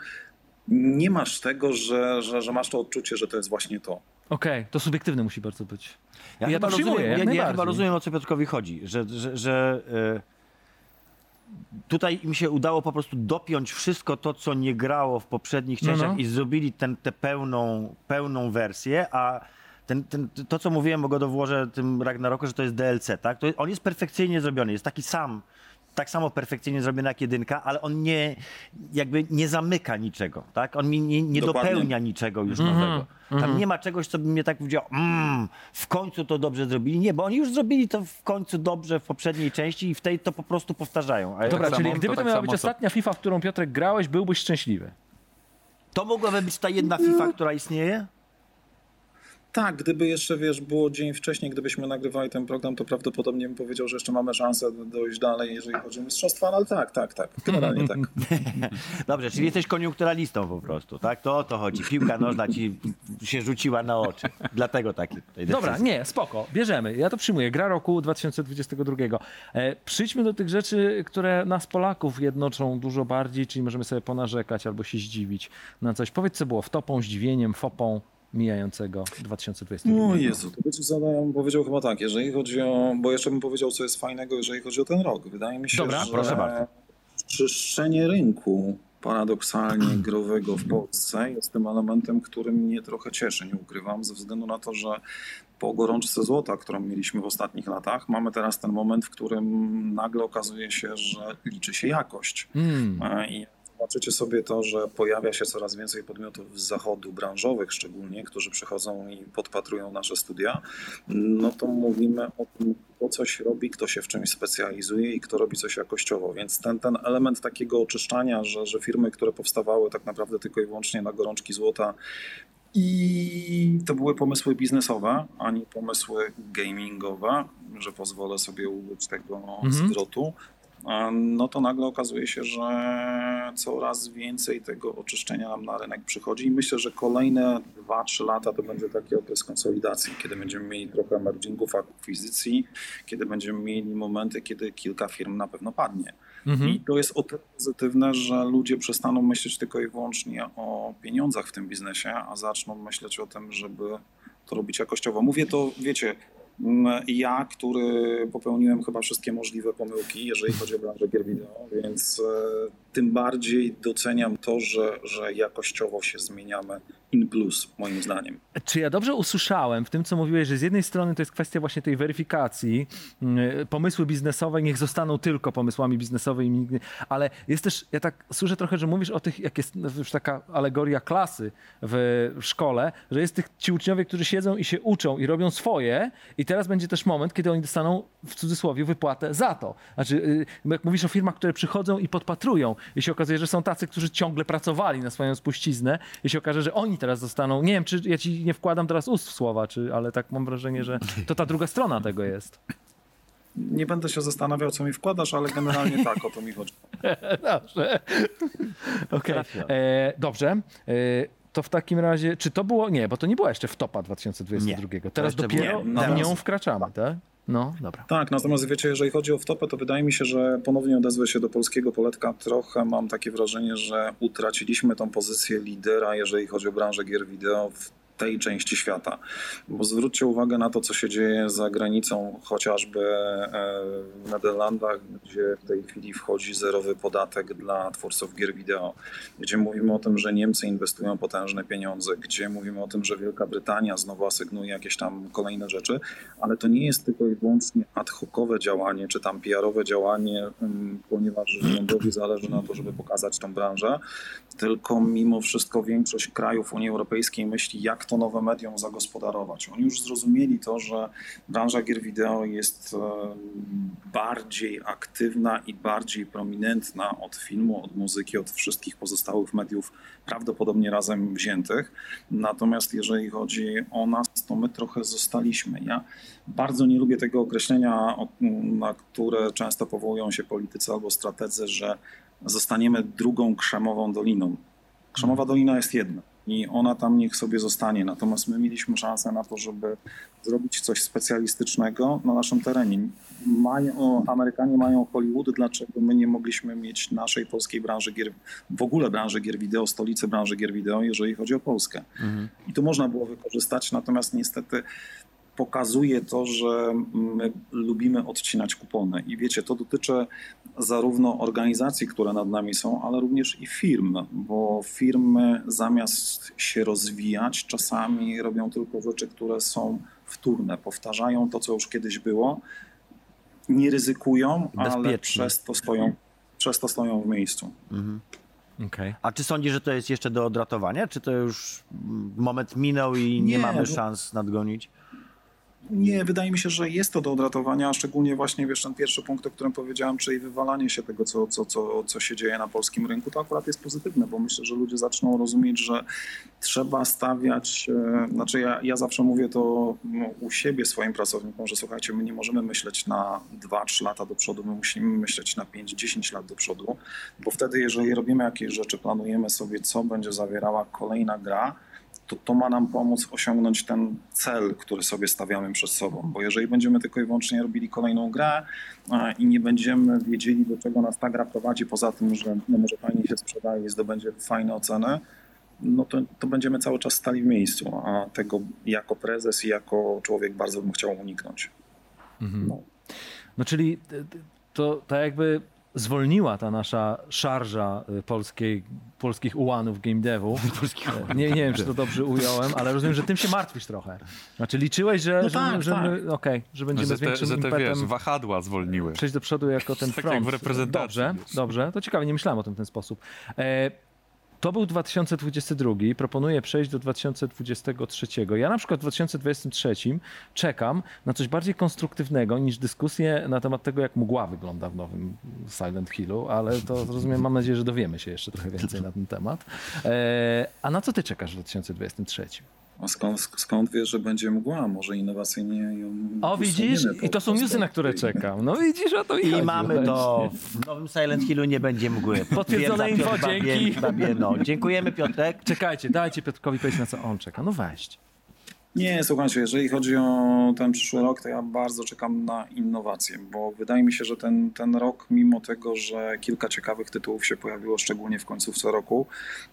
nie masz tego, że, że, że masz to odczucie, że to jest właśnie to. Okej, to subiektywne musi bardzo być. Ja, Ja chyba, rozumiem, ja, ja chyba rozumiem, o co Piotrkowi chodzi, że, że, że e, tutaj im się udało po prostu dopiąć wszystko to, co nie grało w poprzednich No, częściach no. i zrobili tę tę pełną, pełną wersję, a ten, ten, to, co mówiłem o God of Warze, tym Ragnaroku, że to jest DLC, tak? To jest, on jest perfekcyjnie zrobiony, jest taki sam tak samo perfekcyjnie zrobiony jak jedynka, ale on nie, jakby nie zamyka niczego, tak? On mi nie, nie dopełnia niczego już Mhm. nowego. Tam nie ma czegoś, co by mnie tak powiedział, mmm, w końcu to dobrze zrobili. Nie, bo oni już zrobili to w końcu dobrze w poprzedniej części i w tej to po prostu powtarzają. A Dobra, tak czyli samo- gdyby to to tak miała być co- ostatnia FIFA, w którą Piotrek grałeś, byłbyś szczęśliwy. to mogłaby być ta jedna FIFA, która istnieje? Tak, gdyby jeszcze, wiesz, było dzień wcześniej, gdybyśmy nagrywali ten program, to prawdopodobnie bym powiedział, że jeszcze mamy szansę dojść dalej, jeżeli chodzi o mistrzostwa, ale tak, tak, tak, generalnie tak. [laughs] Dobrze, czyli jesteś koniunkturalistą po prostu, tak? To o to chodzi. Piłka nożna ci się rzuciła na oczy. Dlatego taki Dobra, nie, spoko, bierzemy. Ja to przyjmuję. Gra roku 2022. E, przyjdźmy do tych rzeczy, które nas Polaków jednoczą dużo bardziej, czyli możemy sobie ponarzekać albo się zdziwić na coś. Powiedz, co było wtopą, zdziwieniem, fopą mijającego 2022. O Jezu, to bym powiedział chyba tak, jeżeli chodzi o, bo jeszcze bym powiedział, co jest fajnego, jeżeli chodzi o ten rok. Wydaje mi się, Dobra, że proszę bardzo. czyszczenie rynku paradoksalnie growego w Polsce jest tym elementem, który mnie trochę cieszy, nie ukrywam, ze względu na to, że po gorączce złota, którą mieliśmy w ostatnich latach, mamy teraz ten moment, w którym nagle okazuje się, że liczy się jakość. Mm. E, I zobaczycie sobie to, że pojawia się coraz więcej podmiotów z zachodu, branżowych szczególnie, którzy przychodzą i podpatrują nasze studia, no to mówimy o tym, kto coś robi, kto się w czymś specjalizuje i kto robi coś jakościowo. Więc ten, ten element takiego oczyszczania, że, że firmy, które powstawały tak naprawdę tylko i wyłącznie na gorączki złota, i to były pomysły biznesowe, a nie pomysły gamingowe, że pozwolę sobie użyć tego Mhm. zwrotu. No to nagle okazuje się, że coraz więcej tego oczyszczenia nam na rynek przychodzi i myślę, że kolejne 2-3 lata to będzie taki okres konsolidacji, kiedy będziemy mieli trochę emergingów, akwizycji, kiedy będziemy mieli momenty, kiedy kilka firm na pewno padnie. Mhm. I to jest o tyle pozytywne, że ludzie przestaną myśleć tylko i wyłącznie o pieniądzach w tym biznesie, a zaczną myśleć o tym, żeby to robić jakościowo. Mówię to, wiecie, ja, który popełniłem chyba wszystkie możliwe pomyłki, jeżeli chodzi o branżę gier wideo, więc e, tym bardziej doceniam to, że, że jakościowo się zmieniamy in plus, moim zdaniem. Czy ja dobrze usłyszałem w tym, co mówiłeś, że z jednej strony to jest kwestia właśnie tej weryfikacji, mm, pomysły biznesowe niech zostaną tylko pomysłami biznesowymi, ale jest też, ja tak słyszę trochę, że mówisz o tych, jak jest już taka alegoria klasy w szkole, że jest tych ci uczniowie, którzy siedzą i się uczą i robią swoje i teraz będzie też moment, kiedy oni dostaną w cudzysłowie wypłatę za to. Znaczy, y, jak mówisz o firmach, które przychodzą i podpatrują i się okazuje, że są tacy, którzy ciągle pracowali na swoją spuściznę i się okaże, że oni teraz zostaną, nie wiem, czy ja ci nie wkładam teraz ust w słowa, czy, ale tak mam wrażenie, że to ta druga strona tego jest. Nie będę się zastanawiał, co mi wkładasz, ale generalnie [laughs] tak, o to mi chodzi. Dobrze. Okej. Trafione. E, Dobrze. E, to w takim razie, czy to było, nie, bo to nie była jeszcze wtopa 2022. Teraz jeszcze dopiero w nie, nią teraz- wkraczamy, tak? No, dobra. Tak, natomiast wiecie, jeżeli chodzi o wtopę, to wydaje mi się, że ponownie odezwę się do polskiego poletka. Trochę mam takie wrażenie, że utraciliśmy tą pozycję lidera, jeżeli chodzi o branżę gier wideo w tej części świata. Bo zwróćcie uwagę na to, co się dzieje za granicą, chociażby e, w Nederlandach, gdzie w tej chwili wchodzi zerowy podatek dla twórców gier wideo, gdzie mówimy o tym, że Niemcy inwestują potężne pieniądze, gdzie mówimy o tym, że Wielka Brytania znowu asygnuje jakieś tam kolejne rzeczy, ale to nie jest tylko i wyłącznie ad hocowe działanie, czy tam PR-owe działanie, ponieważ rządowi zależy na to, żeby pokazać tą branżę, tylko mimo wszystko większość krajów Unii Europejskiej myśli, jak to nowe medium zagospodarować. Oni już zrozumieli to, że branża gier wideo jest em, bardziej aktywna i bardziej prominentna od filmu, od muzyki, od wszystkich pozostałych mediów, prawdopodobnie razem wziętych. Natomiast jeżeli chodzi o nas, to my trochę zostaliśmy. Ja bardzo nie lubię tego określenia, na które często powołują się politycy albo strategzy, że zostaniemy drugą krzemową doliną. Krzemowa dolina jest jedna i ona tam niech sobie zostanie. Natomiast my mieliśmy szansę na to, żeby zrobić coś specjalistycznego na naszym terenie. Mają, Amerykanie mają Hollywood, dlaczego my nie mogliśmy mieć naszej polskiej branży gier, w ogóle branży gier wideo, stolicy branży gier wideo, jeżeli chodzi o Polskę. I to można było wykorzystać, natomiast niestety pokazuje to, że my lubimy odcinać kupony. I wiecie, to dotyczy zarówno organizacji, które nad nami są, ale również i firm, bo firmy zamiast się rozwijać, czasami robią tylko rzeczy, które są wtórne, powtarzają to, co już kiedyś było. nie ryzykują, ale przez to stoją, przez to stoją w miejscu. Okej. A czy sądzisz, że to jest jeszcze do odratowania? Czy to już mm, moment minął i nie, Nie, mamy bo- szans nadgonić? Nie, wydaje mi się, że jest to do odratowania, szczególnie właśnie wiesz, ten pierwszy punkt, o którym powiedziałem, czyli wywalanie się tego, co, co, co, co się dzieje na polskim rynku, to akurat jest pozytywne, bo myślę, że ludzie zaczną rozumieć, że trzeba stawiać, e, znaczy ja, ja zawsze mówię to no, u siebie swoim pracownikom, że słuchajcie, my nie możemy myśleć na 2-3 lata do przodu, my musimy myśleć na 5-10 lat do przodu, bo wtedy, jeżeli robimy jakieś rzeczy, planujemy sobie, co będzie zawierała kolejna gra, to to ma nam pomóc osiągnąć ten cel, który sobie stawiamy przed sobą. Bo jeżeli będziemy tylko i wyłącznie robili kolejną grę i nie będziemy wiedzieli, do czego nas ta gra prowadzi, poza tym, że no może fajnie się sprzedaje i zdobędzie fajne oceny, no to, to będziemy cały czas stali w miejscu, a tego jako prezes i jako człowiek bardzo bym chciał uniknąć. No. No czyli y, y, to tak jakby zwolniła ta nasza szarża y, polskiej, polskich ułanów game devu. [laughs] E, Nie, nie wiem, czy to dobrze ująłem, ale rozumiem, że tym się martwisz trochę. Znaczy liczyłeś, że, No że, tak, że, my, okej, że będziemy Że z te, większym że te impetem wiesz, wahadła zwolniły. przejść do przodu jako [laughs] ten Tak jak front. w reprezentacji, Dobrze, dobrze. To ciekawe, nie myślałem o tym w ten sposób. E, to był 2022, proponuję przejść do 2023. Ja na przykład w 2023 czekam na coś bardziej konstruktywnego niż dyskusję na temat tego, jak mgła wygląda w nowym Silent Hillu, ale to rozumiem, mam nadzieję, że dowiemy się jeszcze trochę więcej na ten temat. E, a na co ty czekasz w 2023? A skąd, skąd wiesz, że będzie mgła? Może innowacyjnie ją O, widzisz? I to są newsy, na które czekam. No widzisz, o to mi I chodzi. mamy to. W nowym Silent Hillu nie będzie mgły. [laughs] Potwierdzone Potwierdza info, Piotr dzięki. Babie- Babieno. Dziękujemy Piotrek. Czekajcie, dajcie Piotrkowi powiedzieć, na co on czeka. No weź. Nie, słuchajcie, jeżeli chodzi o ten przyszły rok, to ja bardzo czekam na innowacje, bo wydaje mi się, że ten, ten rok, mimo tego, że kilka ciekawych tytułów się pojawiło, szczególnie w końcówce roku,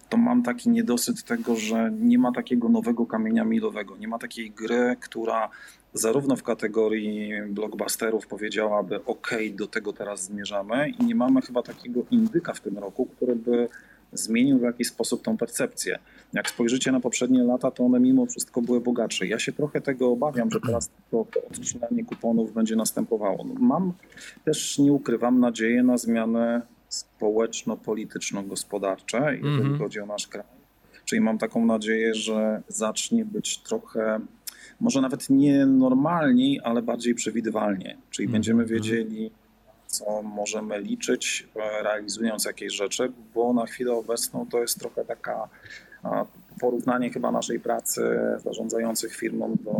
to mam taki niedosyt tego, że nie ma takiego nowego kamienia milowego, nie ma takiej gry, która zarówno w kategorii blockbusterów powiedziałaby ok, do tego teraz zmierzamy i nie mamy chyba takiego indyka w tym roku, który by zmienił w jakiś sposób tą percepcję. Jak spojrzycie na poprzednie lata, to one mimo wszystko były bogatsze. Ja się trochę tego obawiam, że teraz to, to odcinanie kuponów będzie następowało. No, mam też, nie ukrywam, nadzieję na zmiany społeczno-polityczno-gospodarcze, jeżeli Mhm. chodzi o nasz kraj. Czyli mam taką nadzieję, że zacznie być trochę, może nawet nie normalniej, ale bardziej przewidywalnie. Czyli Mhm. będziemy wiedzieli, co możemy liczyć, e, realizując jakieś rzeczy, bo na chwilę obecną to jest trochę taka porównanie chyba naszej pracy zarządzających firmą do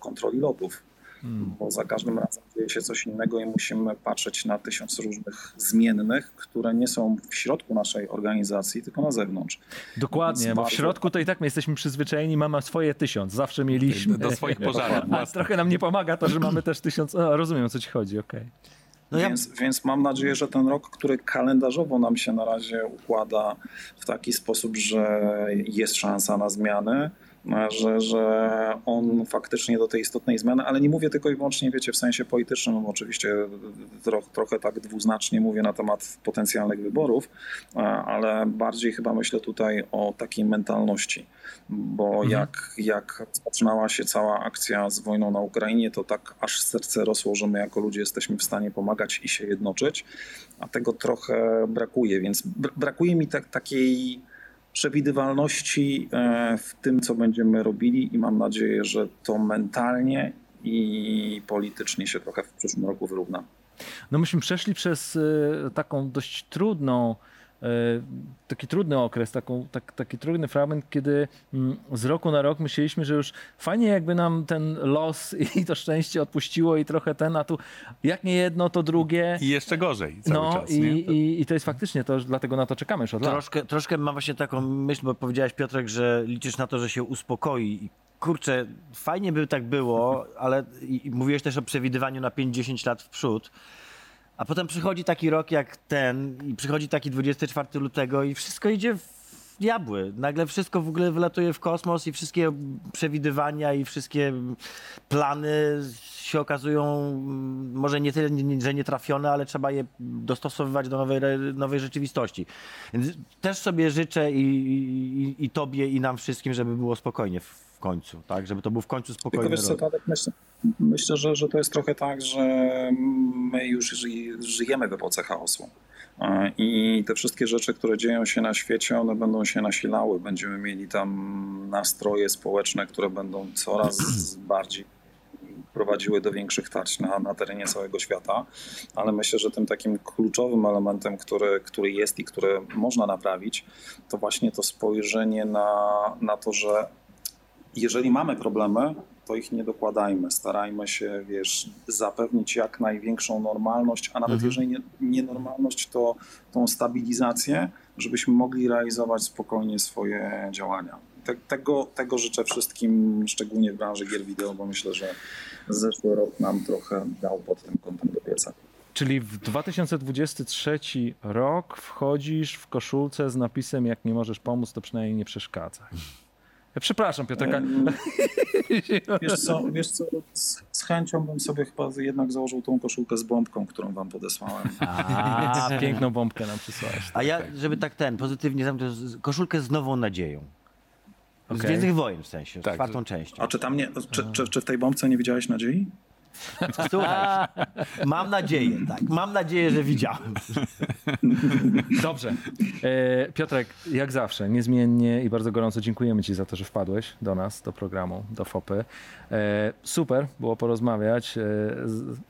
kontroli lotów. Hmm. Bo za każdym razem dzieje się coś innego i musimy patrzeć na tysiąc różnych zmiennych, które nie są w środku naszej organizacji, tylko na zewnątrz. Dokładnie, Więc bo w środku to i tak my jesteśmy przyzwyczajeni, mama swoje tysiąc, zawsze mieliśmy. Do swoich [laughs] pożarów A trochę nam nie pomaga to, że mamy też tysiąc. O, rozumiem o co ci chodzi, okej. No ja- więc, więc mam nadzieję, że ten rok, który kalendarzowo nam się na razie układa w taki sposób, że jest szansa na zmiany, że, że on faktycznie do tej istotnej zmiany, ale nie mówię tylko i wyłącznie, wiecie, w sensie politycznym, bo oczywiście tro, trochę tak dwuznacznie mówię na temat potencjalnych wyborów, ale bardziej chyba myślę tutaj o takiej mentalności, bo jak, jak zaczynała się cała akcja z wojną na Ukrainie, to tak aż serce rosło, że my jako ludzie jesteśmy w stanie pomagać i się jednoczyć, a tego trochę brakuje, więc br- brakuje mi tak, takiej przewidywalności e, w tym, co będziemy robili i mam nadzieję, że to mentalnie i politycznie się trochę w przyszłym roku wyrówna. No myśmy przeszli przez e, taką dość trudną, taki trudny okres, taką, tak, taki trudny fragment, kiedy mm, z roku na rok myśleliśmy, że już fajnie jakby nam ten los i [laughs] to szczęście odpuściło i trochę ten, a tu jak nie jedno, to drugie. I jeszcze gorzej cały No czas. i, nie? i, i to jest faktycznie to, dlatego na to czekamy już od lat. Troszkę, troszkę mam właśnie taką myśl, bo powiedziałeś Piotrek, że liczysz na to, że się uspokoi. I Kurczę, fajnie by tak było, ale i, i mówiłeś też o przewidywaniu na 5-10 lat w przód. A potem przychodzi taki rok jak ten i przychodzi taki 24 lutego i wszystko idzie w diabły. Nagle wszystko w ogóle wylatuje w kosmos i wszystkie przewidywania i wszystkie plany się okazują mm, może nie tyle, nie- że nietrafione, ale trzeba je dostosowywać do nowej, nowej rzeczywistości. Więc też sobie życzę i, i, i tobie, i nam wszystkim, żeby było spokojnie w końcu, tak? Żeby to był w końcu Tylko spokojny wiesz co. Tadek, myślę, myślę że, że to jest trochę tak, że my już ży- żyjemy w epoce chaosu. E, I te wszystkie rzeczy, które dzieją się na świecie, one będą się nasilały. Będziemy mieli tam nastroje społeczne, które będą coraz bardziej prowadziły do większych tarć na, na terenie całego świata, ale myślę, że tym takim kluczowym elementem, który, który jest i który można naprawić, to właśnie to spojrzenie na, na to, że jeżeli mamy problemy, to ich nie dokładajmy. Starajmy się, wiesz, zapewnić jak największą normalność, a nawet Mhm. jeżeli nie, nie normalność, to tą stabilizację, żebyśmy mogli realizować spokojnie swoje działania. Te, tego, tego życzę wszystkim, szczególnie w branży gier wideo, bo myślę, że zeszły rok nam trochę dał pod tym kątem do pieca. Czyli w 2023 rok wchodzisz w koszulce z napisem jak nie możesz pomóc, to przynajmniej nie przeszkadzaj. Ja przepraszam Piotrka. Wiesz co, wiesz co z, z chęcią bym sobie chyba jednak założył tą koszulkę z bombką, którą wam podesłałem. A, [laughs] piękną bombkę nam przysłałeś. A ja, żeby tak ten, pozytywnie zamknąć, koszulkę z nową nadzieją. Z. Gwiezdnych Wojen w sensie, z Tak, czwartą częścią. A czy tam nie, czy, czy, czy w tej bombce nie widziałeś nadziei? [laughs] Słuchaj, mam nadzieję, tak, mam nadzieję, że widziałem. [laughs] Dobrze. E, Piotrek, jak zawsze, niezmiennie i bardzo gorąco dziękujemy Ci za to, że wpadłeś do nas, do programu, do FOPy. E, super było porozmawiać e,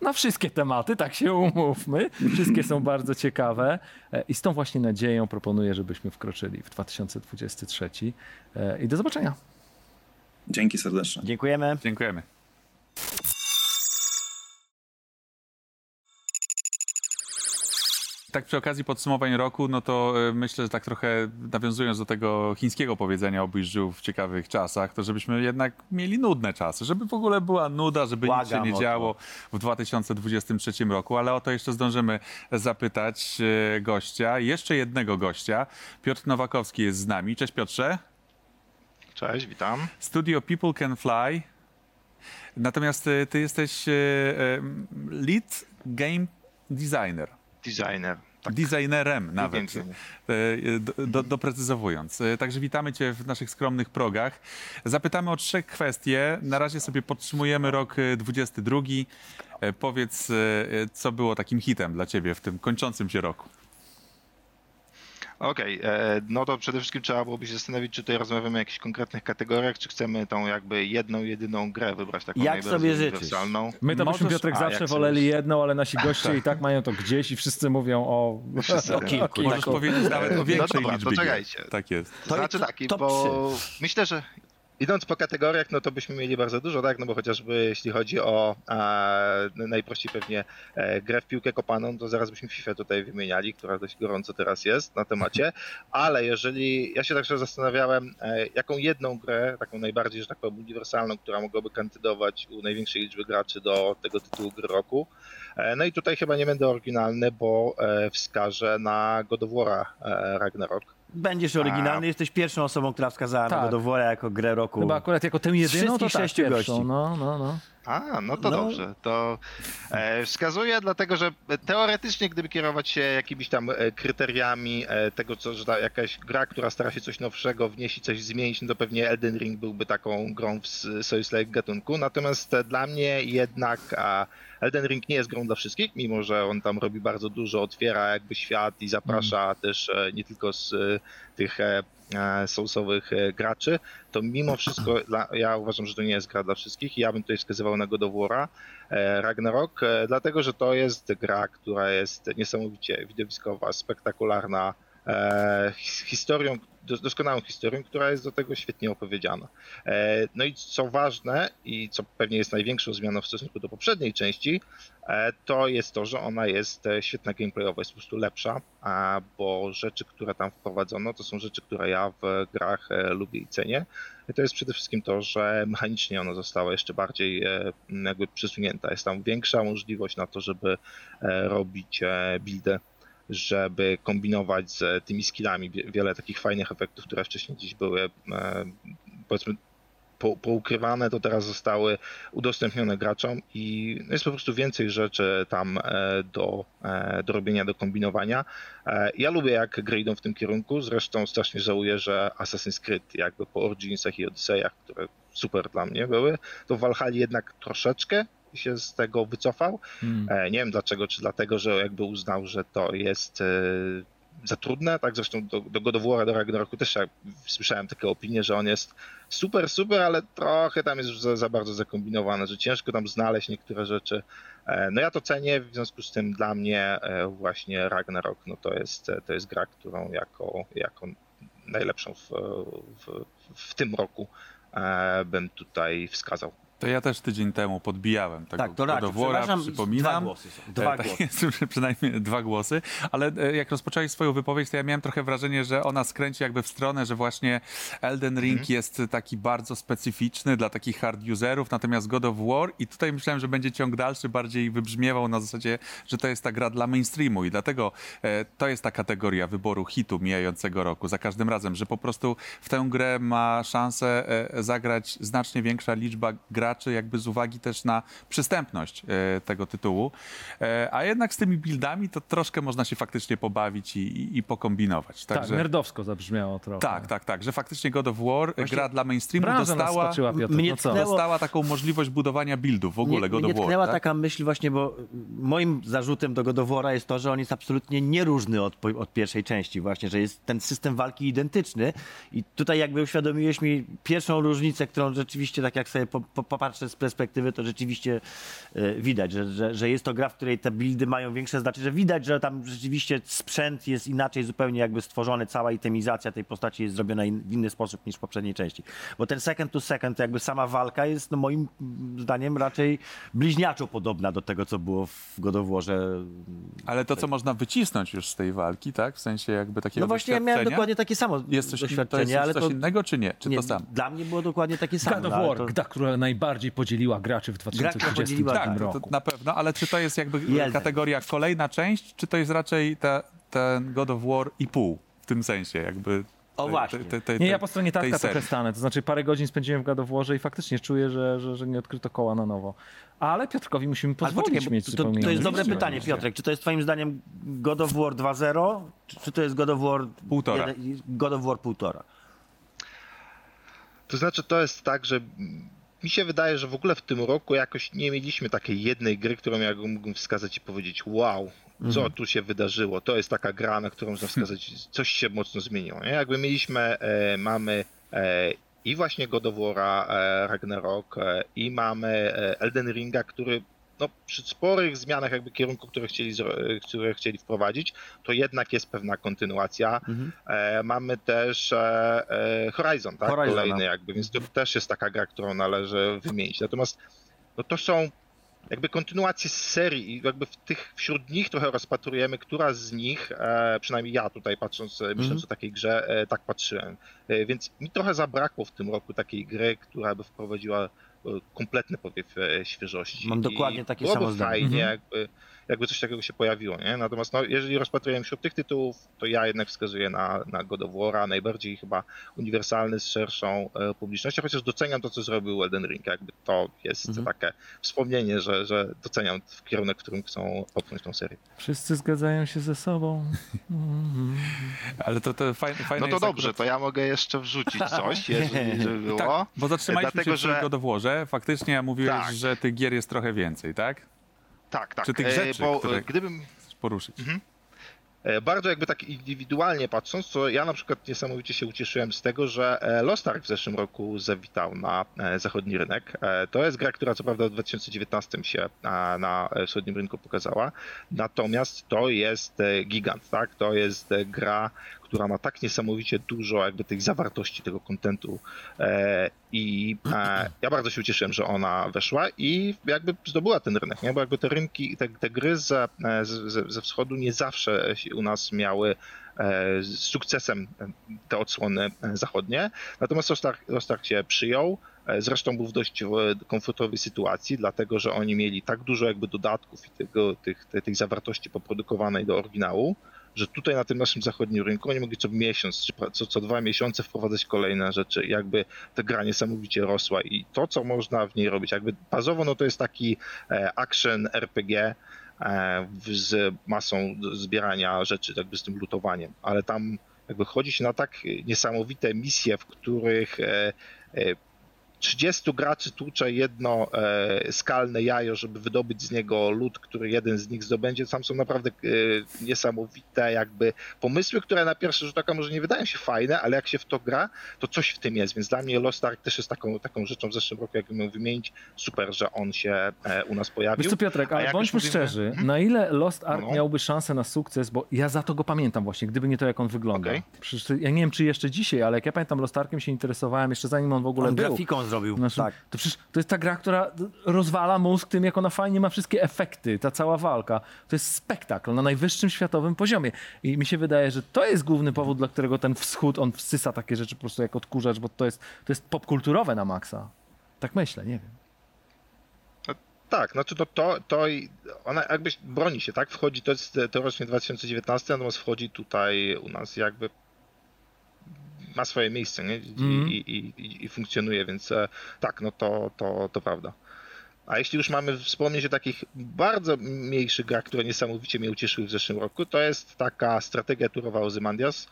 na wszystkie tematy, tak się umówmy. Wszystkie są bardzo ciekawe i z tą właśnie nadzieją proponuję, żebyśmy wkroczyli w 2023 e, i do zobaczenia. Dzięki serdecznie. Dziękujemy. Dziękujemy. Tak przy okazji podsumowań roku, no to e, myślę, że tak trochę nawiązując do tego chińskiego powiedzenia obyś żył w ciekawych czasach, to żebyśmy jednak mieli nudne czasy, żeby w ogóle była nuda, żeby nic się Błagam nie działo w 2023 roku, ale o to jeszcze zdążymy zapytać e, gościa, jeszcze jednego gościa. Piotr Nowakowski jest z nami. Cześć Piotrze. Cześć, witam. Studio People Can Fly. Natomiast e, ty jesteś lead game designer. Designer. Tak. Designerem nawet, e, do, do, doprecyzowując. E, Także witamy Cię w naszych skromnych progach. Zapytamy o trzech kwestie. Na razie sobie podsumujemy rok e, 22. E, Powiedz, co było takim hitem dla Ciebie w tym kończącym się roku. Okej, e, no to przede wszystkim trzeba byłoby się zastanowić, czy tutaj rozmawiamy o jakichś konkretnych kategoriach, czy chcemy tą jakby jedną, jedyną grę wybrać, taką Jak najbardziej sobie życzysz? uniwersalną. My to byśmy, Możesz- Piotrek, zawsze woleli sobie- jedną, ale nasi goście i tak mają to gdzieś i wszyscy mówią o, Wszyscy. [laughs] o kilku. Możesz Tak, o- powiedzieć nawet o No większej dobra, liczbie to czekajcie. Tak jest. To znaczy tak, top bo myślę, że idąc po kategoriach, no to byśmy mieli bardzo dużo, tak? No bo chociażby jeśli chodzi o najprościej pewnie e, grę w piłkę kopaną, to zaraz byśmy FIFA tutaj wymieniali, która dość gorąco teraz jest na temacie, [laughs] ale jeżeli, ja się także zastanawiałem, e, jaką jedną grę, taką najbardziej, że tak powiem, uniwersalną, która mogłaby kandydować u największej liczby graczy do tego tytułu gry roku. E, no i tutaj chyba nie będę oryginalny, bo e, wskażę na God of War'a e, Ragnarok. Będziesz oryginalny, jesteś pierwszą osobą, która wskazała Tak. Of War jako grę roku. Chyba akurat jako tę jedyną, to wszystkich tak, sześciu pierwszą. gości. No, no, no. A, no to No. dobrze. To e, wskazuję, dlatego że teoretycznie, gdyby kierować się jakimiś tam e, kryteriami e, tego, co, że ta jakaś gra, która stara się coś nowszego wnieść i coś zmienić, no to pewnie Elden Ring byłby taką grą w Souls-like gatunku. Natomiast e, dla mnie jednak a Elden Ring nie jest grą dla wszystkich, mimo że on tam robi bardzo dużo, otwiera jakby świat i zaprasza też e, nie tylko z tych e, soulsowych e, graczy, to mimo wszystko ja uważam, że to nie jest gra dla wszystkich ja bym tutaj wskazywał na God of War'a, e, Ragnarok, dlatego że to jest gra, która jest niesamowicie widowiskowa, spektakularna, historią, dos- doskonałą historią, która jest do tego świetnie opowiedziana. E, no i co ważne i co pewnie jest największą zmianą w stosunku do poprzedniej części, e, to jest to, że ona jest e, świetna gameplayowo, jest po prostu lepsza, bo rzeczy, które tam wprowadzono, to są rzeczy, które ja w grach e, lubię i cenię. I to jest przede wszystkim to, że mechanicznie ona została jeszcze bardziej e, jakby przesunięta. Jest tam większa możliwość na to, żeby e, robić e, buildy, żeby kombinować z tymi skillami. Wie- Wiele takich fajnych efektów, które wcześniej gdzieś były, e, powiedzmy, po, poukrywane, to teraz zostały udostępnione graczom i jest po prostu więcej rzeczy tam e, do, e, do robienia, do kombinowania. Ja lubię jak gry idą w tym kierunku, zresztą strasznie żałuję, że Assassin's Creed jakby po Originsach i Odysseyach, które super dla mnie były, to w Valhalla jednak troszeczkę się z tego wycofał. Hmm. E, Nie wiem dlaczego, czy dlatego, że jakby uznał, że to jest e, za trudne, tak zresztą do, do God of War, do Ragnaroku też jak słyszałem takie opinie, że on jest super, super, ale trochę tam jest już za, za bardzo zakombinowane, że ciężko tam znaleźć niektóre rzeczy. E, No ja to cenię, w związku z tym dla mnie właśnie Ragnarok no to jest, to jest gra, którą jako, jako najlepszą w, w, w tym roku bym tutaj wskazał. To ja też tydzień temu podbijałem tego Tak, to God raczej. of War'a, Przepraszam, przypominam. Dwa głosy są. Dwa E, tak głosy. jest, [laughs] przynajmniej dwa głosy, ale e, jak rozpoczęłeś swoją wypowiedź, to ja miałem trochę wrażenie, że ona skręci jakby w stronę, że właśnie Elden Ring Mhm. jest taki bardzo specyficzny dla takich hard userów, natomiast God of War i tutaj myślałem, że będzie ciąg dalszy, bardziej wybrzmiewał na zasadzie, że to jest ta gra dla mainstreamu i dlatego e, to jest ta kategoria wyboru hitu mijającego roku za każdym razem, że po prostu w tę grę ma szansę e, zagrać znacznie większa liczba graczy, jakby z uwagi też na przystępność e, tego tytułu. E, A jednak z tymi buildami to troszkę można się faktycznie pobawić i, i, i pokombinować. Tak, Także, nerdowsko zabrzmiało trochę. tak, tak, tak, że faktycznie God of War, Właśnie gra dla mainstreamu, dostała, stoczyła, Piotr, mnie no tknęło- dostała taką możliwość budowania buildów w ogóle mnie, God mnie of War. tknęła tak? taka myśl właśnie, bo moim zarzutem do God of War'a jest to, że on jest absolutnie nieróżny od, od pierwszej części właśnie, że jest ten system walki identyczny i tutaj jakby uświadomiłeś mi pierwszą różnicę, którą rzeczywiście tak jak sobie po, po, popatrzę z perspektywy, to rzeczywiście e, widać, że, że, że jest to gra, w której te buildy mają większe znaczenie, że widać, że tam rzeczywiście sprzęt jest inaczej zupełnie jakby stworzony, cała itemizacja tej postaci jest zrobiona in, w inny sposób niż w poprzedniej części. Bo ten second to second, to jakby sama walka jest no moim zdaniem raczej bliźniaczo podobna do tego, co było w God of Warze. Ale to, co można wycisnąć już z tej walki, tak? W sensie jakby takiego No właśnie ja miałem dokładnie takie samo jest coś, to jest doświadczenie, ale coś to innego, czy nie? Czy nie, to samo? dla mnie było dokładnie takie samo. God of no, War, to- która najbardziej podzieliła graczy w która 2022 podzieliła, Tak, to, roku. na pewno, ale czy to jest jakby Jeden. kategoria kolejna część, czy to jest raczej ta, ten God of War i pół w tym sensie jakby O właśnie. tej- tej- Nie, ja po stronie tej takta trochę stanę. To znaczy parę godzin spędziłem w God of Warze i faktycznie czuję, że, że, że nie odkryto koła na nowo. Ale Piotrkowi musimy pozwolić bo mieć to, zupełnie to jest dobre pytanie, Piotrek. Czy to jest twoim zdaniem God of War 2.0, czy, czy to jest God of War Półtora. God of War 1.5? To znaczy, to jest tak, że mi się wydaje, że w ogóle w tym roku jakoś nie mieliśmy takiej jednej gry, którą ja mógłbym wskazać i powiedzieć, wow, co tu się wydarzyło. To jest taka gra, na którą można wskazać, [laughs] coś się mocno zmieniło. Nie? Jakby mieliśmy, e, mamy e, i właśnie God of War'a, e, Ragnarok, e, i mamy e, Elden Ringa, który no, przy sporych zmianach jakby kierunku, które chcieli, które chcieli wprowadzić, to jednak jest pewna kontynuacja. Mhm. E, mamy też e, e, Horizon, tak? Horizon, Kolejny no. jakby, więc to też jest taka gra, którą należy wymienić. Natomiast no to są jakby kontynuacje z serii i jakby w tych, wśród nich trochę rozpatrujemy, która z nich, e, przynajmniej ja tutaj patrząc, e, myśląc o takiej grze, e, tak patrzyłem. E, więc mi trochę zabrakło w tym roku takiej gry, która by wprowadziła kompletny powiew e, świeżości. Mam dokładnie takie samo zdanie. fajnie, Mhm. jakby, jakby coś takiego się pojawiło, nie? Natomiast no, jeżeli rozpatrujemy wśród tych tytułów, to ja jednak wskazuję na, na God of War'a, najbardziej chyba uniwersalny z szerszą e, publicznością, chociaż doceniam to, co zrobił Elden Ring, jakby to jest Mhm. takie wspomnienie, że, że doceniam w kierunek, w którym chcą popchnąć tą serię. Wszyscy zgadzają się ze sobą. [laughs] Ale to, to fajne, fajne No to jest dobrze, akurat- to ja mogę jeszcze wrzucić coś, jeżeli [laughs] żeby było. Tak, bo zatrzymaliśmy Dlatego, się przy że- God of Warze. Faktycznie mówiłeś, Tak. że tych gier jest trochę więcej, tak? Tak, tak. Czy tych e, rzeczy, bo które- e, gdybym Chcesz poruszyć. E, Bardzo jakby tak indywidualnie patrząc, to ja na przykład niesamowicie się ucieszyłem z tego, że Lost Ark w zeszłym roku zawitał na zachodni rynek. To jest gra, która co prawda w 2019 się na wschodnim rynku pokazała, natomiast to jest gigant, tak? To jest gra, która ma tak niesamowicie dużo jakby tej zawartości tego kontentu e, i e, ja bardzo się ucieszyłem, że ona weszła i jakby zdobyła ten rynek, nie? bo jakby te rynki, te, te gry ze, ze, wschodu nie zawsze u nas miały e, z sukcesem te odsłony zachodnie, natomiast Rostark, Rostark się przyjął, Zresztą był w dość komfortowej sytuacji, dlatego że oni mieli tak dużo jakby dodatków i tego, tych, te- tej zawartości poprodukowanej do oryginału, że tutaj na tym naszym zachodnim rynku oni mogli co miesiąc, czy co, co dwa miesiące wprowadzać kolejne rzeczy. Jakby ta gra niesamowicie rosła i to, co można w niej robić, jakby bazowo no to jest taki e, action RPG e, z masą zbierania rzeczy, jakby z tym lutowaniem, ale tam jakby chodzi się na tak niesamowite misje, w których e, 30 graczy tłucze jedno e, skalne jajo, żeby wydobyć z niego lód, który jeden z nich zdobędzie. Tam są naprawdę e, niesamowite jakby pomysły, które na pierwszy rzut oka może nie wydają się fajne, ale jak się w to gra, to coś w tym jest. Więc dla mnie Lost Ark też jest taką, taką rzeczą w zeszłym roku, jakbym ją wymienić. Super, że on się e, u nas pojawił. Wiesz co Piotrek, ale bądźmy mówimy- szczerzy, na ile Lost Ark No. miałby szansę na sukces, bo ja za to go pamiętam właśnie, gdyby nie to jak on wygląda. Okej. Przecież ja nie wiem czy jeszcze dzisiaj, ale jak ja pamiętam Lost Arkiem się interesowałem jeszcze zanim on w ogóle On był. grafiką zrobił, Znaczy, tak. To przecież to jest ta gra, która rozwala mózg tym, jak ona fajnie ma wszystkie efekty, ta cała walka. To jest spektakl na najwyższym światowym poziomie. I mi się wydaje, że to jest główny powód, dla którego ten wschód, on wsysa takie rzeczy po prostu jak odkurzacz, bo to jest, to jest popkulturowe na maksa. Tak myślę, nie wiem. Tak, znaczy to, to, to i ona jakby broni się, tak? Wchodzi, to jest teoretycznie 2019, natomiast wchodzi tutaj u nas jakby ma swoje miejsce, nie? I, Mhm. i, i, i, funkcjonuje, więc e, tak, no to, to, to prawda. A jeśli już mamy wspomnieć o takich bardzo mniejszych grach, które niesamowicie mnie ucieszyły w zeszłym roku, to jest taka strategia turowa Ozymandias.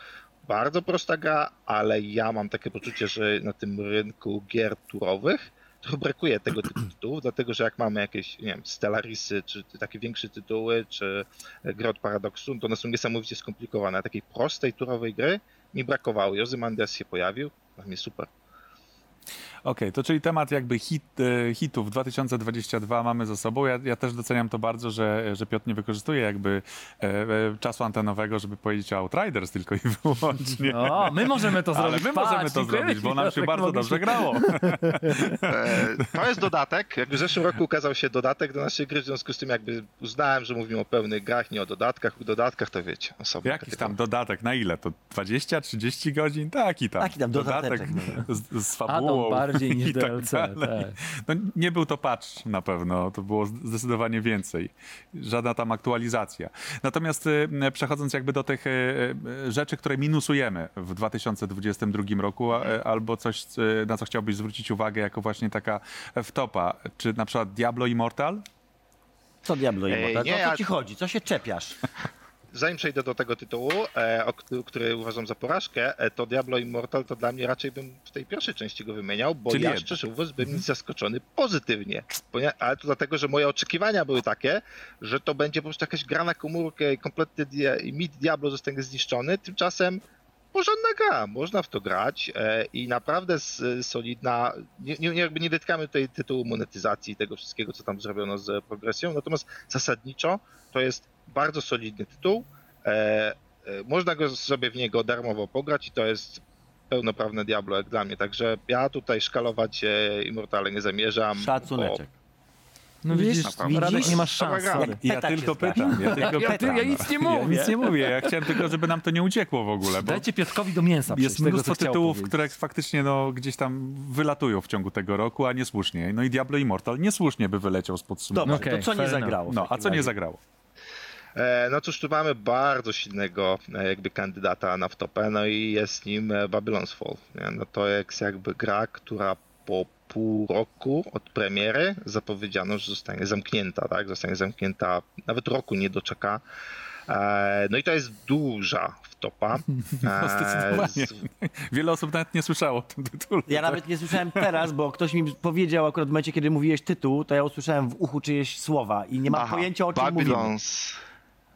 Bardzo prosta gra, ale ja mam takie poczucie, że na tym rynku gier turowych trochę brakuje tego typu [clears throat] tytułów, dlatego że jak mamy jakieś, nie wiem, Stellarisy, czy takie większe tytuły, czy gry od Paradoxu, to one są niesamowicie skomplikowane. A takiej prostej turowej gry mi brakowało. i Ozymandias się pojawił, dla mnie super. Okej, to czyli temat jakby hit, e, hitów 2022 mamy za sobą. Ja, ja też doceniam to bardzo, że, że Piotr nie wykorzystuje jakby e, e, czasu antenowego, żeby powiedzieć o Outriders tylko i [laughs] wyłącznie. O, my możemy to Ale zrobić. my Patrz, możemy to zrobić, bo nam się Piotrek, bardzo mogliśmy- dobrze grało. [laughs] E, To jest dodatek. Jakby w zeszłym roku ukazał się dodatek do naszej gry, w związku z tym jakby uznałem, że mówimy o pełnych grach, nie o dodatkach. O dodatkach to wiecie, osobno. Jakiś tam dodatek, na ile? To 20-30 godzin? Taki tam. Taki tam dodateczek, z, z fabułą. Bardziej [laughs] niż tak DLC, tak. No, nie był to patch na pewno, to było zdecydowanie więcej. Żadna tam aktualizacja. Natomiast y, przechodząc jakby do tych y, y, rzeczy, które minusujemy w 2022 roku, a, y, albo coś, na co chciałbyś zwrócić uwagę jako właśnie taka wtopa, czy na przykład Diablo Immortal? Co Diablo Ej, Immortal? nie, o co ci chodzi? Co się czepiasz? Zanim przejdę do tego tytułu, e, o, któ- który uważam za porażkę, e, to Diablo Immortal to dla mnie raczej bym w tej pierwszej części go wymieniał, bo Czyli ja jednak. szczerze mówiąc bym zaskoczony pozytywnie. Ale to dlatego, że moje oczekiwania były takie, że to będzie po prostu jakaś gra na komórkę i kompletny dia- mit Diablo zostanie zniszczony. Tymczasem porządna gra, można w to grać e, i naprawdę solidna. Nie, nie, jakby nie dotykamy tutaj tytułu monetyzacji i tego wszystkiego, co tam zrobiono z progresją, natomiast zasadniczo to jest bardzo solidny tytuł. E, e, można go sobie w niego darmowo pograć i to jest pełnoprawne Diablo jak dla mnie, także ja tutaj szkalować Immortale nie zamierzam. Szacuneczek. No widzisz, Naprawdę. Radek, nie masz szans. Ja Petak tylko zgadza. pytam. Ja, tylko Ja, pytam. ja nic nie Ja mówię. nic nie mówię. Ja chciałem tylko, żeby nam to nie uciekło w ogóle. Bo... Dajcie Piotkowi do mięsa Jest tego, mnóstwo chciał tytułów, powiedzieć. które faktycznie no, gdzieś tam wylatują w ciągu tego roku, a niesłusznie. No i Diablo Immortal niesłusznie by wyleciał z Dobrze, podsumowania. Okej, to co nie zagrało? No, a co nie zagrało? E, No cóż, tu mamy bardzo silnego e, jakby kandydata na wtopę, no i jest nim e, Babylon's Fall. No to jest jakby gra, która po pół roku od premiery zapowiedziano, że zostanie zamknięta, tak? Zostanie zamknięta, nawet roku nie doczeka. E, No i to jest duża wtopa. [laughs] No, E, zdecydowanie. z- Wiele osób nawet nie słyszało o tym tytule. Ja nawet nie słyszałem teraz, bo ktoś mi powiedział akurat w momencie, kiedy mówiłeś tytuł, to ja usłyszałem w uchu czyjeś słowa i nie mam Aha, pojęcia o czym mówimy.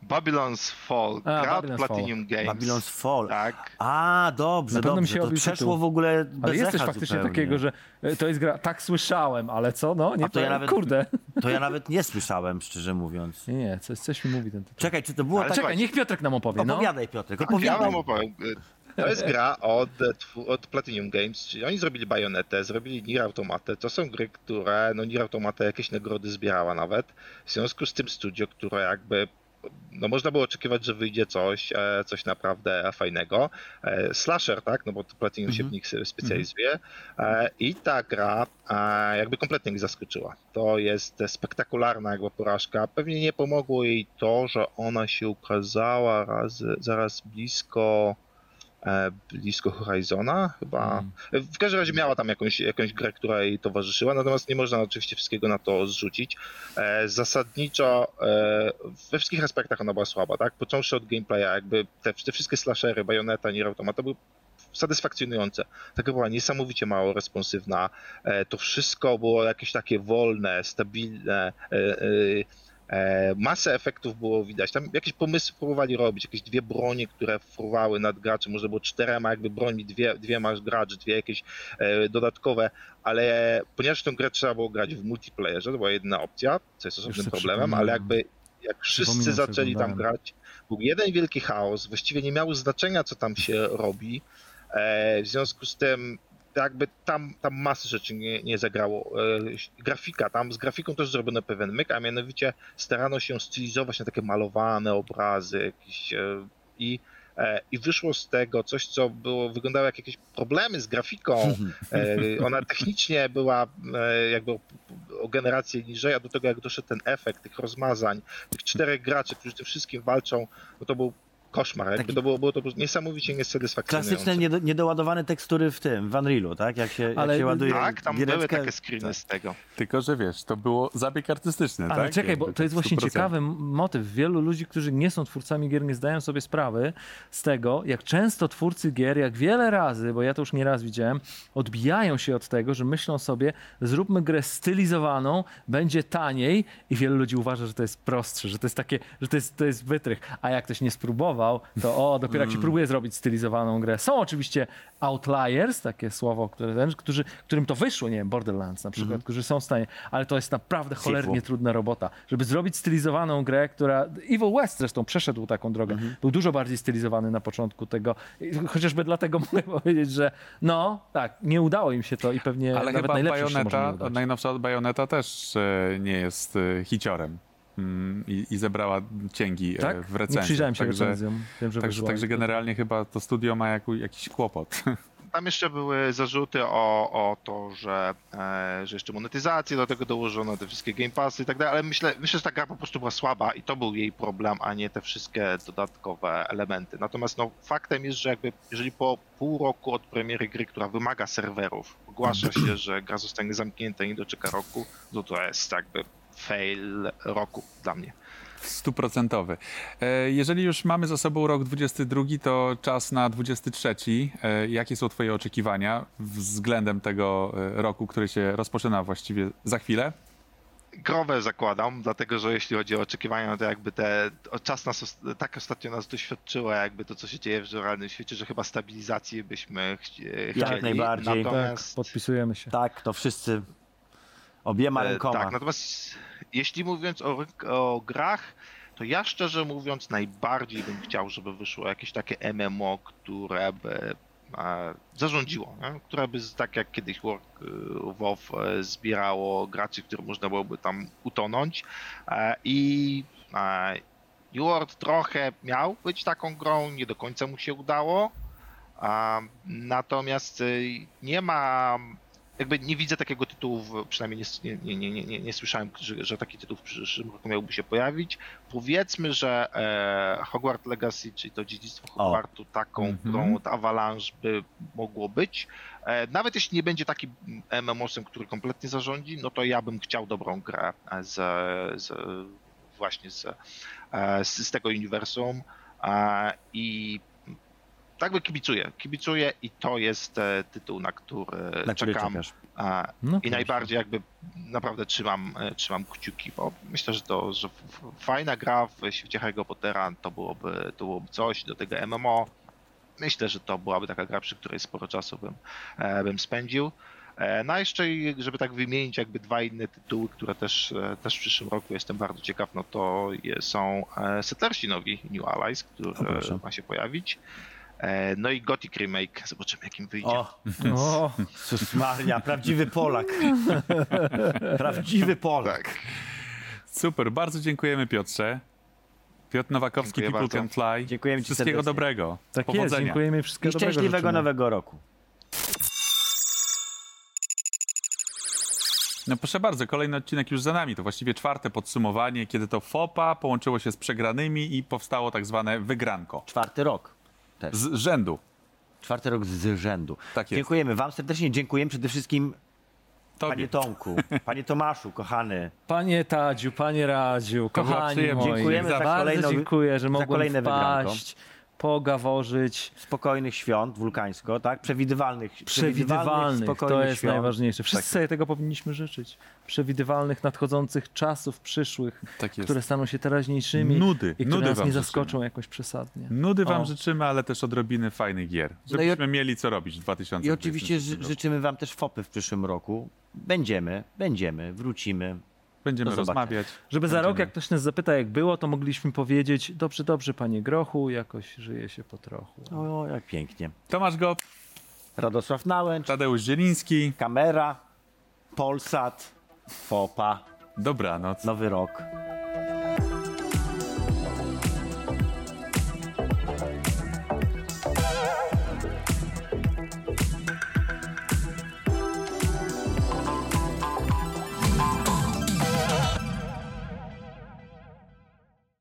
Babylon's, Fall, A, gra od Babylon's Platinum Games. Babylon's Fall. Tak. A, dobrze, Na dobrze. się To przeszło w ogóle bez Ale jest coś faktycznie zupełnie. takiego, że e, to jest gra, tak słyszałem, ale co, no, nie A to ja nawet- kurde. To ja nawet nie słyszałem, szczerze mówiąc. Nie, nie, coś, coś mi mówi ten tytuł. Czekaj, czy to było Ale tak... Czekaj, niech Piotrek nam opowie, no. Opowiadaj, Piotrek, Ja opowiadaj. wam opowiem. To jest gra od, twu- od Platinum Games, czyli oni zrobili Bayonetę, zrobili Nier Automatę. To są gry, które, no Nier Automata jakieś nagrody zbierała nawet. W związku z tym studio, które jakby no można było oczekiwać, że wyjdzie coś, e, coś naprawdę fajnego. E, Slasher, tak, no bo to Platinum się w nich specjalizuje e, i ta gra jakby kompletnie ich zaskoczyła. To jest spektakularna jakby porażka. Pewnie nie pomogło jej to, że ona się ukazała raz, zaraz blisko blisko Horizona chyba. W każdym razie miała tam jakąś, jakąś grę, która jej towarzyszyła, natomiast nie można oczywiście wszystkiego na to zrzucić. E, zasadniczo e, we wszystkich aspektach ona była słaba, tak? Począwszy od gameplaya, jakby te, te wszystkie slashery, Bayonetta, Nier Automata były satysfakcjonujące. Taka była niesamowicie mało responsywna. E, to wszystko było jakieś takie wolne, stabilne. E, masę efektów było widać. Tam jakieś pomysły próbowali robić, jakieś dwie bronie, które fruwały nad graczem, może było czterema jakby broni, dwie, dwie masz gracz, dwie jakieś e, dodatkowe, ale ponieważ tę grę trzeba było grać w multiplayerze, to była jedna opcja, co jest osobnym problemem, ale jakby jak wszyscy zaczęli tam grać, był jeden wielki chaos, właściwie nie miało znaczenia, co tam się robi. E, w związku z tym jakby tam, tam masy rzeczy nie, nie zagrało. E, grafika, tam z grafiką też zrobiono pewien myk, a mianowicie starano się stylizować na takie malowane obrazy jakieś e, i e, i wyszło z tego coś, co było, wyglądało jak jakieś problemy z grafiką. [laughs] Ona technicznie była jakby o, o generację niżej, a do tego jak doszedł ten efekt tych rozmazań, tych czterech graczy, którzy tym wszystkim walczą, no to był koszmar. Jakby Taki- to było, było to niesamowicie niesatysfakcjonujące. Klasyczne nieda- niedoładowane tekstury w tym, w Unrealu, tak? Jak się, Ale- jak się ładuje Tak, tam były giereczkę. takie screeny z tego. Tylko, że wiesz, to było zabieg artystyczny, Ale tak? czekaj, bo to jest w właśnie 100%. ciekawy motyw. Wielu ludzi, którzy nie są twórcami gier, nie zdają sobie sprawy z tego, jak często twórcy gier, jak wiele razy, bo ja to już nie raz widziałem, odbijają się od tego, że myślą sobie, zróbmy grę stylizowaną, będzie taniej i wielu ludzi uważa, że to jest prostsze, że to jest takie, że to jest, to jest wytrych. A jak ktoś nie spróbował, to o, dopiero jak się Mm. próbuje zrobić stylizowaną grę. Są oczywiście outliers, takie słowo, które którzy, którym to wyszło, nie wiem, Borderlands na przykład, Mhm. którzy są w stanie, ale to jest naprawdę cholernie trudna robota, żeby zrobić stylizowaną grę, która, Evil West zresztą przeszedł taką drogę, Mhm. był dużo bardziej stylizowany na początku tego, chociażby dlatego [laughs] mogę powiedzieć, że no, tak, nie udało im się to i pewnie Ale nawet najlepszym się może nie udać. najnowsza Bajoneta też e, nie jest e, hiciorem. Mm, I, I zebrała cięgi e, Tak? w Nie recenzji. przyjrzałem się także, recenzjom. Wiem, że także, także generalnie chyba to studio ma jaku, jakiś kłopot. [laughs] Tam jeszcze były zarzuty o, o to, że, e, że jeszcze monetyzację do tego dołożono, te wszystkie Game Passy i tak dalej, ale myślę, myślę, że ta gra po prostu była słaba i to był jej problem, a nie te wszystkie dodatkowe elementy. Natomiast no, faktem jest, że jakby jeżeli po pół roku od premiery gry, która wymaga serwerów, ogłasza się, że gra zostanie zamknięta i nie doczeka roku, no to jest jakby fail roku dla mnie. Stuprocentowy. E, Jeżeli już mamy za sobą rok 22, to czas na 23. E, Jakie są Twoje oczekiwania względem tego e, roku, który się rozpoczyna właściwie za chwilę? Growe zakładam, dlatego że jeśli chodzi o oczekiwania, to jakby te czas nas tak ostatnio nas doświadczyło, jakby to, co się dzieje w realnym świecie, że chyba stabilizacji byśmy chci- chcieli. najbardziej. Tak, Natomiast, podpisujemy się. Tak, to wszyscy obiema e, rękoma. tak, natomiast jeśli mówiąc o, o grach, to ja szczerze mówiąc najbardziej bym chciał, żeby wyszło jakieś takie MMO, które by e, zarządziło, nie? które by tak jak kiedyś Work, e, WoW e, zbierało graczy, które można byłoby tam utonąć i New World trochę miał być taką grą, nie do końca mu się udało, natomiast nie ma jakby nie widzę takiego tytułu, przynajmniej nie, nie, nie, nie, nie, nie słyszałem, że, że taki tytuł w przyszłym roku miałby się pojawić. Powiedzmy, że e, Hogwarts Legacy, czyli to dziedzictwo Hogwartu, taką Mhm. grą od Avalanche by mogło być. E, nawet jeśli nie będzie takim MMO-sem, który kompletnie zarządzi, no to ja bym chciał dobrą grę z, z właśnie z, e, z, z tego uniwersum e, i tak by kibicuję. Kibicuję i to jest e, tytuł, na który na czekam. No I najbardziej jakby naprawdę trzymam, e, trzymam kciuki, bo myślę, że to że fajna gra w świecie Harry'ego Pottera to byłoby, to byłoby coś do tego MMO. Myślę, że to byłaby taka gra, przy której sporo czasu bym, e, bym spędził. No a jeszcze, żeby tak wymienić jakby dwa inne tytuły, które też, też w przyszłym roku jestem bardzo ciekaw, no to są Settlersi nowi New Allies, który ma się pojawić. E, No i Gothic Remake, zobaczymy jakim wyjdzie. O, O, [laughs] Maria, prawdziwy Polak. [laughs] prawdziwy Polak. Tak. Super, bardzo dziękujemy Piotrze. Piotr Nowakowski, Dziękuję People bardzo. Can Fly. Dziękujemy ci Wszystkiego serdecznie. dobrego. Tak jest, Powodzenia. dziękujemy i wszystkiego I dobrego szczęśliwego życzymy. nowego roku. No proszę bardzo, kolejny odcinek już za nami. To właściwie czwarte podsumowanie, kiedy to FOPA połączyło się z przegranymi i powstało tak zwane wygranko. Czwarty rok. Też. Z rzędu. Czwarty rok z rzędu. Tak jest. Dziękujemy wam serdecznie. Dziękujemy przede wszystkim Tobie. panie Tomku, panie Tomaszu, kochany. Panie Tadziu, panie Radziu, kochani moi. Dziękujemy za bardzo kolejną- dziękuję, że za mogłem kolejne wygranko. Pogaworzyć. Spokojnych świąt wulkańsko, tak? Przewidywalnych, Przewidywalnych, to jest świąt. najważniejsze. Wszyscy Tak. sobie tego powinniśmy życzyć. Przewidywalnych, nadchodzących czasów przyszłych, Tak które staną się teraźniejszymi Nudy, i które nudy nas wam nie życzymy. zaskoczą jakoś przesadnie. Nudy wam O. życzymy, ale też odrobiny fajnych gier. No i Żebyśmy mieli co robić w 2020 I oczywiście życzymy wam też FOPy w przyszłym roku. Będziemy, będziemy, wrócimy. Będziemy Do rozmawiać. Żeby za Będziemy- rok, jak ktoś nas zapyta, jak było, to mogliśmy powiedzieć: Dobrze, dobrze, panie Grochu, jakoś żyje się po trochu. O, jak pięknie. Tomasz Go, Radosław Nałęcz, Tadeusz Zieliński. kamera, Polsat, FOPA, Dobranoc. Nowy Rok.